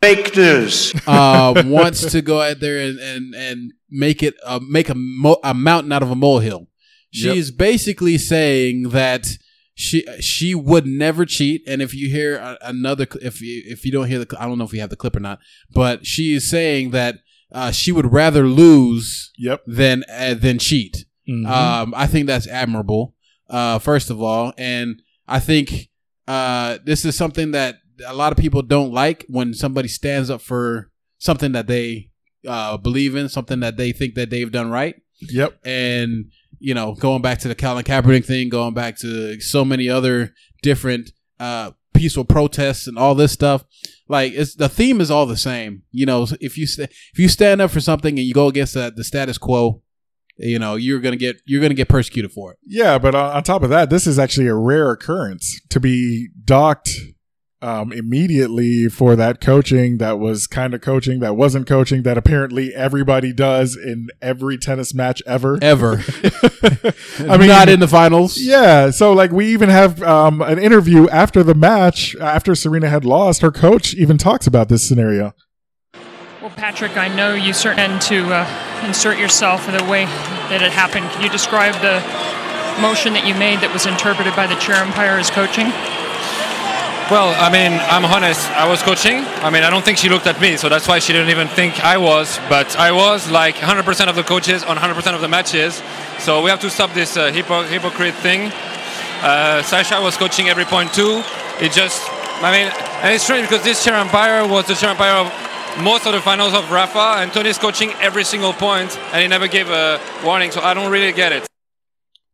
Fake news. uh, wants to go out there and and, and make it uh, make a mo- a mountain out of a molehill. She's basically saying that she she would never cheat. And if you hear another, if you if you don't hear the, I don't know if we have the clip or not, but she is saying that uh, she would rather lose Yep. than uh, than cheat. Mhm. Um, I think that's admirable. Uh, first of all, and I think uh, this is something that a lot of people don't like when somebody stands up for something that they uh, believe in, something that they think that they've done right. yep. And you know, going back to the Colin Kaepernick thing, going back to so many other different uh, peaceful protests and all this stuff. Like it's the theme is all the same. You know, if you if you stand up for something and you go against the, the status quo, you know you're gonna get you're gonna get persecuted for it. Yeah, but on top of that, this is actually a rare occurrence to be docked um, immediately for that coaching that was kind of coaching that wasn't coaching that apparently everybody does in every tennis match ever. Ever, I mean, not in the finals. Yeah, so like we even have um, an interview after the match, after Serena had lost. Her coach even talks about this scenario. Well, Patrick, I know you certainly tend to uh, insert yourself in the way that it happened. Can you describe the motion that you made that was interpreted by the chair umpire as coaching? Well, I mean, I'm honest. I was coaching. I mean, I don't think she looked at me, so that's why she didn't even think I was. But I was like 100% of the coaches on 100% of the matches. So we have to stop this uh, hypo- hypocrite thing. Uh, Sascha was coaching every point too. It just, I mean, and it's strange because this chair umpire was the chair umpire of most of the finals of Rafa, and Toni's coaching every single point, and he never gave a warning. So I don't really get it.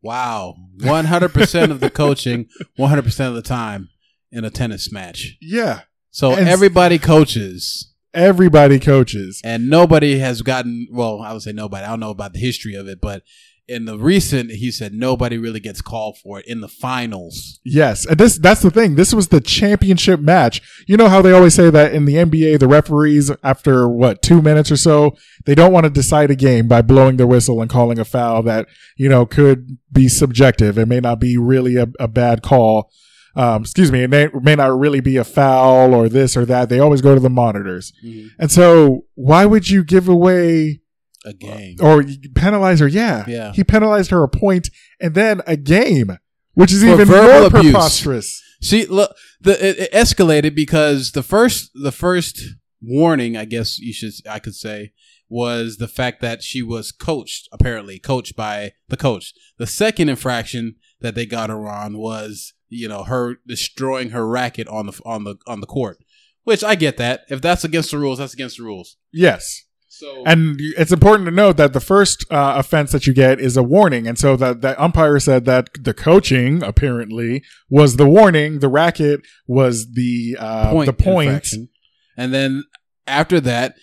Wow, one hundred percent of the coaching, one hundred percent of the time in a tennis match. Yeah, So And- everybody coaches. everybody coaches. and nobody has gotten well i would say nobody i don't know about the history of it but in the recent he said nobody really gets called for it in the finals Yes, and this that's the thing. This was the championship match. You know how they always say that in the NBA, the referees after what two minutes or so, they don't want to decide a game by blowing their whistle and calling a foul that you know could be subjective. It may not be really a, a bad call. Um, excuse me, it may, may not really be a foul or this or that. They always go to the monitors. And so, why would you give away a game or penalize her? Yeah, Yeah. He penalized her a point and then a game, which is For even more abuse. preposterous. see look the it, it escalated because the first the first warning i guess you should i could say was the fact that she was coached apparently coached by the coach the second infraction that they got her on was you know her destroying her racket on the on the on the court which i get that if that's against the rules that's against the rules Yes. so And it's important to note that the first uh, offense that you get is a warning. And so that the umpire said that the coaching apparently was the warning. The racket was the, uh, point the point. infraction. And then after that,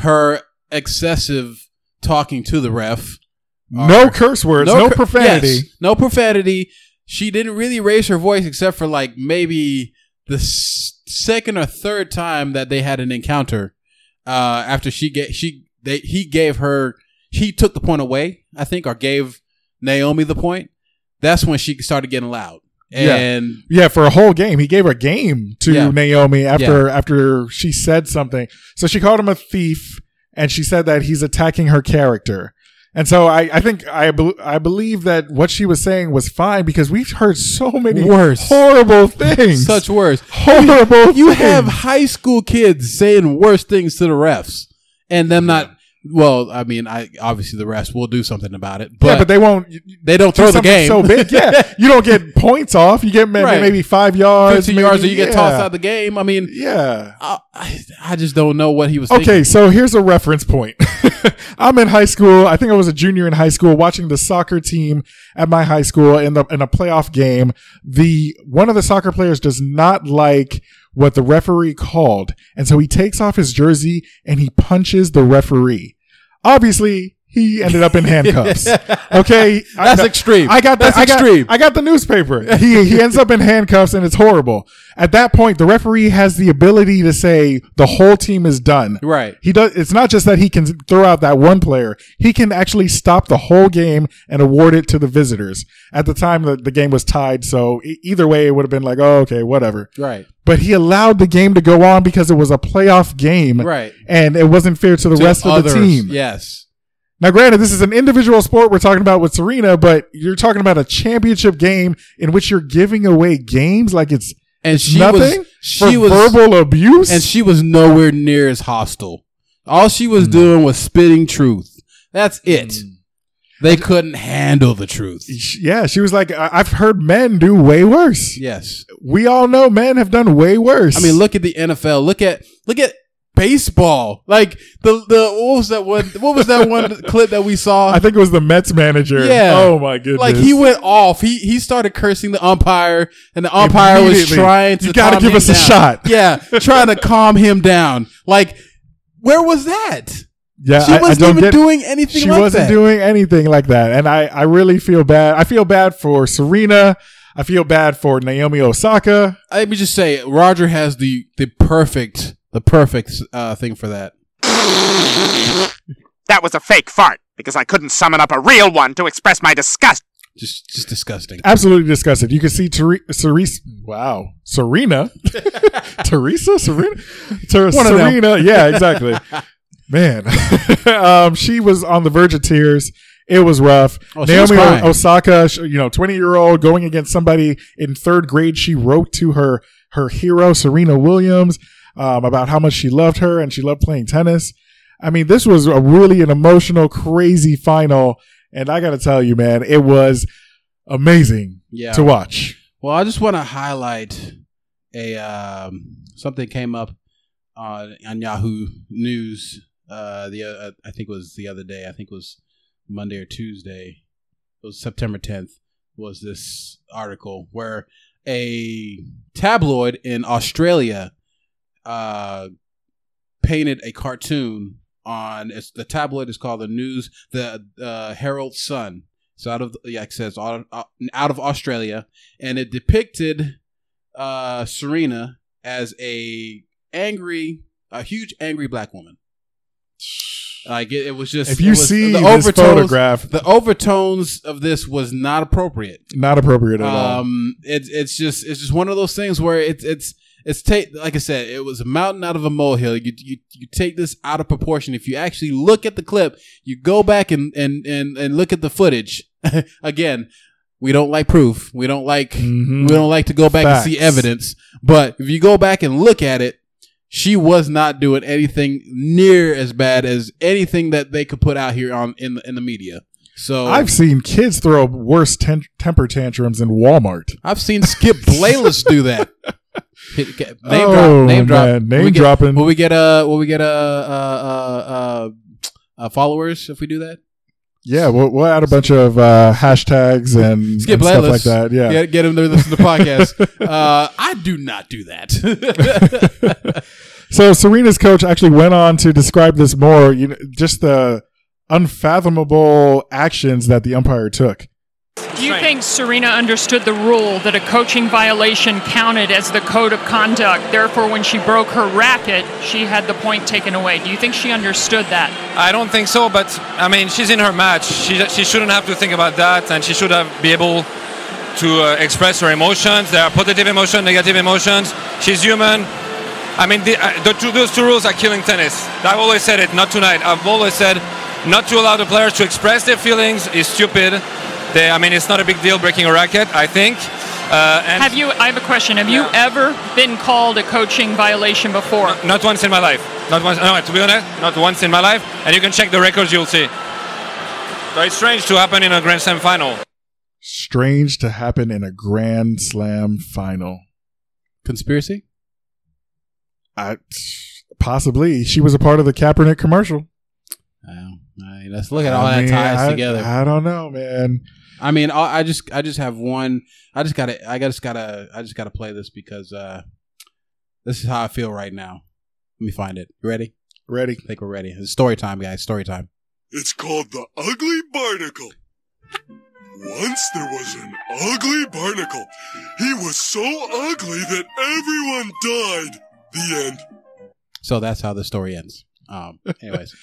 her excessive talking to the ref. No curse words, no, cur- profanity. yes, no profanity. She didn't really raise her voice except for like maybe the s- second or third time that they had an encounter. Uh, after she get she they he gave her he took the point away, I think, or gave Naomi the point. That's when she started getting loud. Yeah. And Yeah, for a whole game. He gave a game to Yeah. Naomi after after she said something. So she called him a thief, and she said that he's attacking her character. And so I, I think I bel I believe that what she was saying was fine because we've heard so many Worse. horrible things. such worse, horrible. You things. have high school kids saying worse things to the refs, and them not. Well, I mean, I obviously the refs will do something about it, but, yeah, but they won't. they don't throw the game so big. Yeah, you don't get points off. You get maybe, Right. maybe five yards, fifteen yards, or maybe- you get tossed out of the game. I mean, Yeah. I, I, I just don't know what he was. Okay, thinking. so here's a reference point. I'm in high school. I think I was a junior in high school watching the soccer team at my high school in the in a playoff game. The one of the soccer players does not like what the referee called, and so he takes off his jersey and he punches the referee. Obviously, he ended up in handcuffs. Okay, I- That's extreme. I got the, That's I got, extreme. I got the newspaper. He he ends up in handcuffs, and it's horrible. At that point, the referee has the ability to say the whole team is done. Right. He does. It's not just that he can throw out that one player. He can actually stop the whole game and award it to the visitors. At the time, the, the game was tied, so e- either way, it would have been like, oh, okay, whatever. Right. But he allowed the game to go on because it was a playoff game, Right. And it wasn't fair to the To rest of the team. Yes. Now, granted, this is an individual sport we're talking about with Serena, but you're talking about a championship game in which you're giving away games like it's And she nothing was she was verbal abuse. and she was nowhere near as hostile. All she was mm. doing was spitting truth. That's it. Mm. They couldn't handle the truth. yeah, she was like, I've heard men do way worse. Yes. We all know men have done way worse. I mean, look at the NFL. Look at look at baseball. Like the the what was that one? What was that one clip that we saw? I think it was the Mets manager. Yeah. Oh my goodness. Like he went off. He he started cursing the umpire, and the umpire was trying to. You gotta calm give us a shot. Yeah, trying to calm him down. Like, where was that? Yeah, she I- I wasn't don't even get- doing anything. She like wasn't that. doing anything like that, and I, I really feel bad. I feel bad for Serena. I feel bad for Naomi Osaka. Let me just say, Roger has the the perfect the perfect uh, thing for that. That was a fake fart because I couldn't summon up a real one to express my disgust. Just just disgusting. Absolutely disgusted. You can see Ther- Cerise. Wow, Serena, Teresa, Serena, Ter- One of. Serena. Yeah, exactly. Man, um, she was on the verge of tears. It was rough. Oh, she was Naomi. Osaka, you know, twenty year old going against somebody in third grade. She wrote to her her hero Serena Williams um, about how much she loved her and she loved playing tennis. I mean, this was a really an emotional, crazy final, and I got to tell you, man, it was amazing Yeah. to watch. Well, I just want to highlight a um, something came up on on Yahoo News. Uh, the uh, I think it was the other day. I think it was Monday or Tuesday. It was September 10th. Was this article where a tabloid in Australia uh, painted a cartoon on it's, the tabloid is called the news the uh, Herald Sun. It's out of yeah, it says out of, out of Australia, and it depicted uh, Serena as a angry, a huge angry black woman. Like it, it was just If you see the this overtones, photograph- the overtones of this was not appropriate. Not appropriate at all. Um, it's it's just it's just one of those things where it's it's it's take like I said, it was a mountain out of a molehill. You you you take this out of proportion. If you actually look at the clip, you go back and and and, and look at the footage again. We don't like proof. We don't like we don't like to go back and see Mm-hmm. Evidence. But if you go back and look at it, she was not doing anything near as bad as anything that they could put out here on in the in the media. So I've seen kids throw worse ten- temper tantrums in Walmart. I've seen Skip Bayless do that. Hit- get- Name Oh, drop, name drop, man, Will name we get- dropping. Will we get uh, will we get uh, uh, uh, uh, followers if we do that? Yeah, we'll, we'll add a bunch of uh, hashtags and, Skip and stuff like that. Yeah. get, get him to listen to the podcast. uh, I do not do that. So Serena's coach actually went on to describe this more. You know, just the unfathomable actions that the umpire took. Do you think Serena understood the rule that a coaching violation counted as the code of conduct? Therefore, when she broke her racket, she had the point taken away. Do you think she understood that? I don't think so, but I mean, she's in her match. She, she shouldn't have to think about that, and she should have be able to uh, express her emotions. There are positive emotions, negative emotions. She's human. I mean, the, uh, the two, those two rules are killing tennis. I've always said it, not tonight. I've always said not to allow the players to express their feelings is stupid. They, I mean, it's not a big deal breaking a racket, I think. Uh, and Have you? I have a question. Have you ever been called a coaching violation before? Not once in my life. Not once. No, to be honest, not once in my life. And you can check the records, you'll see. So it's strange to happen in a Grand Slam final. Strange to happen in a Grand Slam final. Conspiracy? I possibly she was a part of the Kaepernick commercial. I mean, let's look at all I that mean, ties I- together. I don't know, man. I mean, I I just I just have one. I just gotta I just gotta I just gotta play this because uh this is how I feel right now. Let me find it. You ready? Ready. I think we're ready. It's story time, guys. Story time. It's called the Ugly Barnacle. Once there was an ugly barnacle. He was so ugly that everyone died. The end. So that's how the story ends. Um, anyways,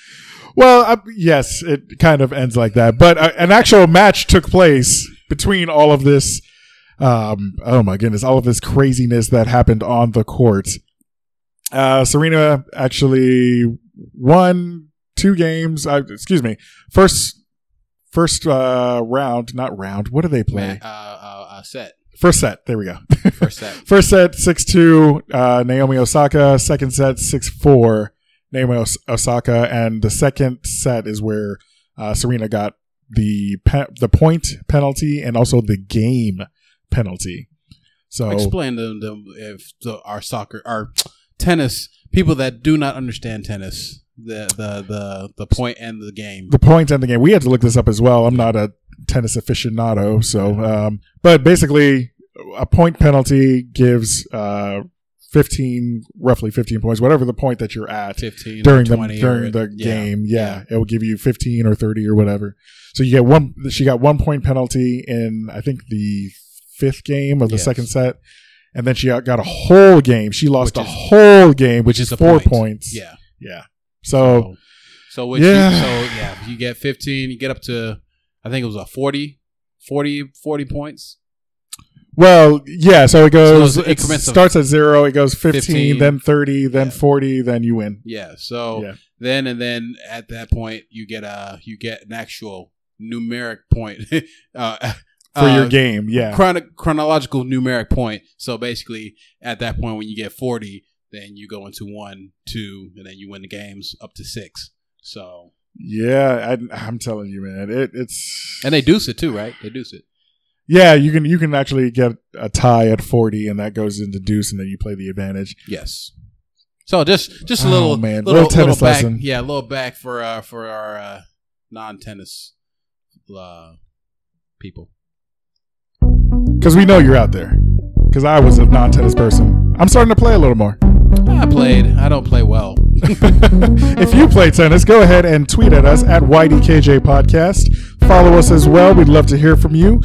Well, uh, yes, it kind of ends like that. But uh, an actual match took place between all of this. Um, oh my goodness, all of this craziness that happened on the court. Uh, Serena actually won two games. Uh, excuse me, first first uh, round, not round. What do they play? uh, uh, uh, set. First set. There we go. First set. First set, 6 2, uh, Naomi Osaka. Second set, 6 4, Naomi Os- Osaka. And the second set is where uh, Serena got the pe- the point penalty and also the game penalty. So, Explain to them if the, our soccer, our tennis people that do not understand tennis, the the the the point and the game. the point and the game. We had to look this up as well. I'm not a tennis aficionado, so um, but basically, a point penalty gives uh, 15, roughly 15 points, whatever the point that you're at 15 during the during the yeah, game. Yeah, it will give you 15 or 30 or whatever. So you get one. She got one point penalty in I think the fifth game of the Yes. second set. And then she got a whole game. She lost Which a is- whole game, which, is a four point. points. Yeah. yeah. So, So what Yeah. you, so yeah, you get 15, you get up to I think it was a 40 40 40 points. Well, yeah. So it goes. So it starts at zero. It goes 15, 15, then thirty, then forty, then you win. Yeah. So Yeah. then and then at that point you get a you get an actual numeric point uh, For your game, yeah. chrono- chronological numeric point. So basically, at that point when you get forty, then you go into one, two, and then you win the games up to six. So Yeah, I, I'm telling you, man. It, it's and they deuce it too, right? They deuce it. Yeah. You can you can actually get a tie at forty, and that goes into deuce, and then you play the advantage. Yes. So just just a Oh, little man. little, Little tennis back, lesson. yeah, a little back for uh for our uh, non tennis uh, people. Because we know you're out there. Because I was a non-tennis person. I'm starting to play a little more. I played. I don't play well. if you play tennis, go ahead and tweet at us at YDKJ Podcast. Follow us as well. We'd love to hear from you.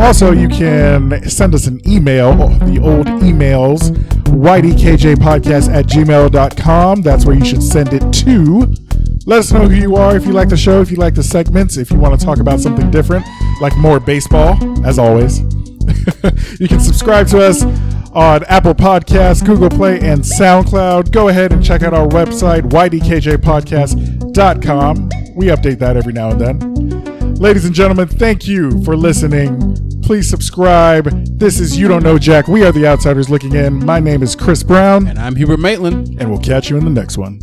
Also, you can send us an email, the old emails, ydkjpodcast at gmail.com. That's where you should send it to. Let us know who you are, if you like the show, if you like the segments, if you want to talk about something different, like more baseball, as always. you can subscribe to us on Apple Podcasts, Google Play, and SoundCloud. Go ahead and check out our website, ydkjpodcast.com. We update that every now and then. Ladies and gentlemen, thank you for listening. Please subscribe. This is You Don't Know Jack. We are the Outsiders Looking In. My name is Chris Brown. And I'm Hubert Maitland. And we'll catch you in the next one.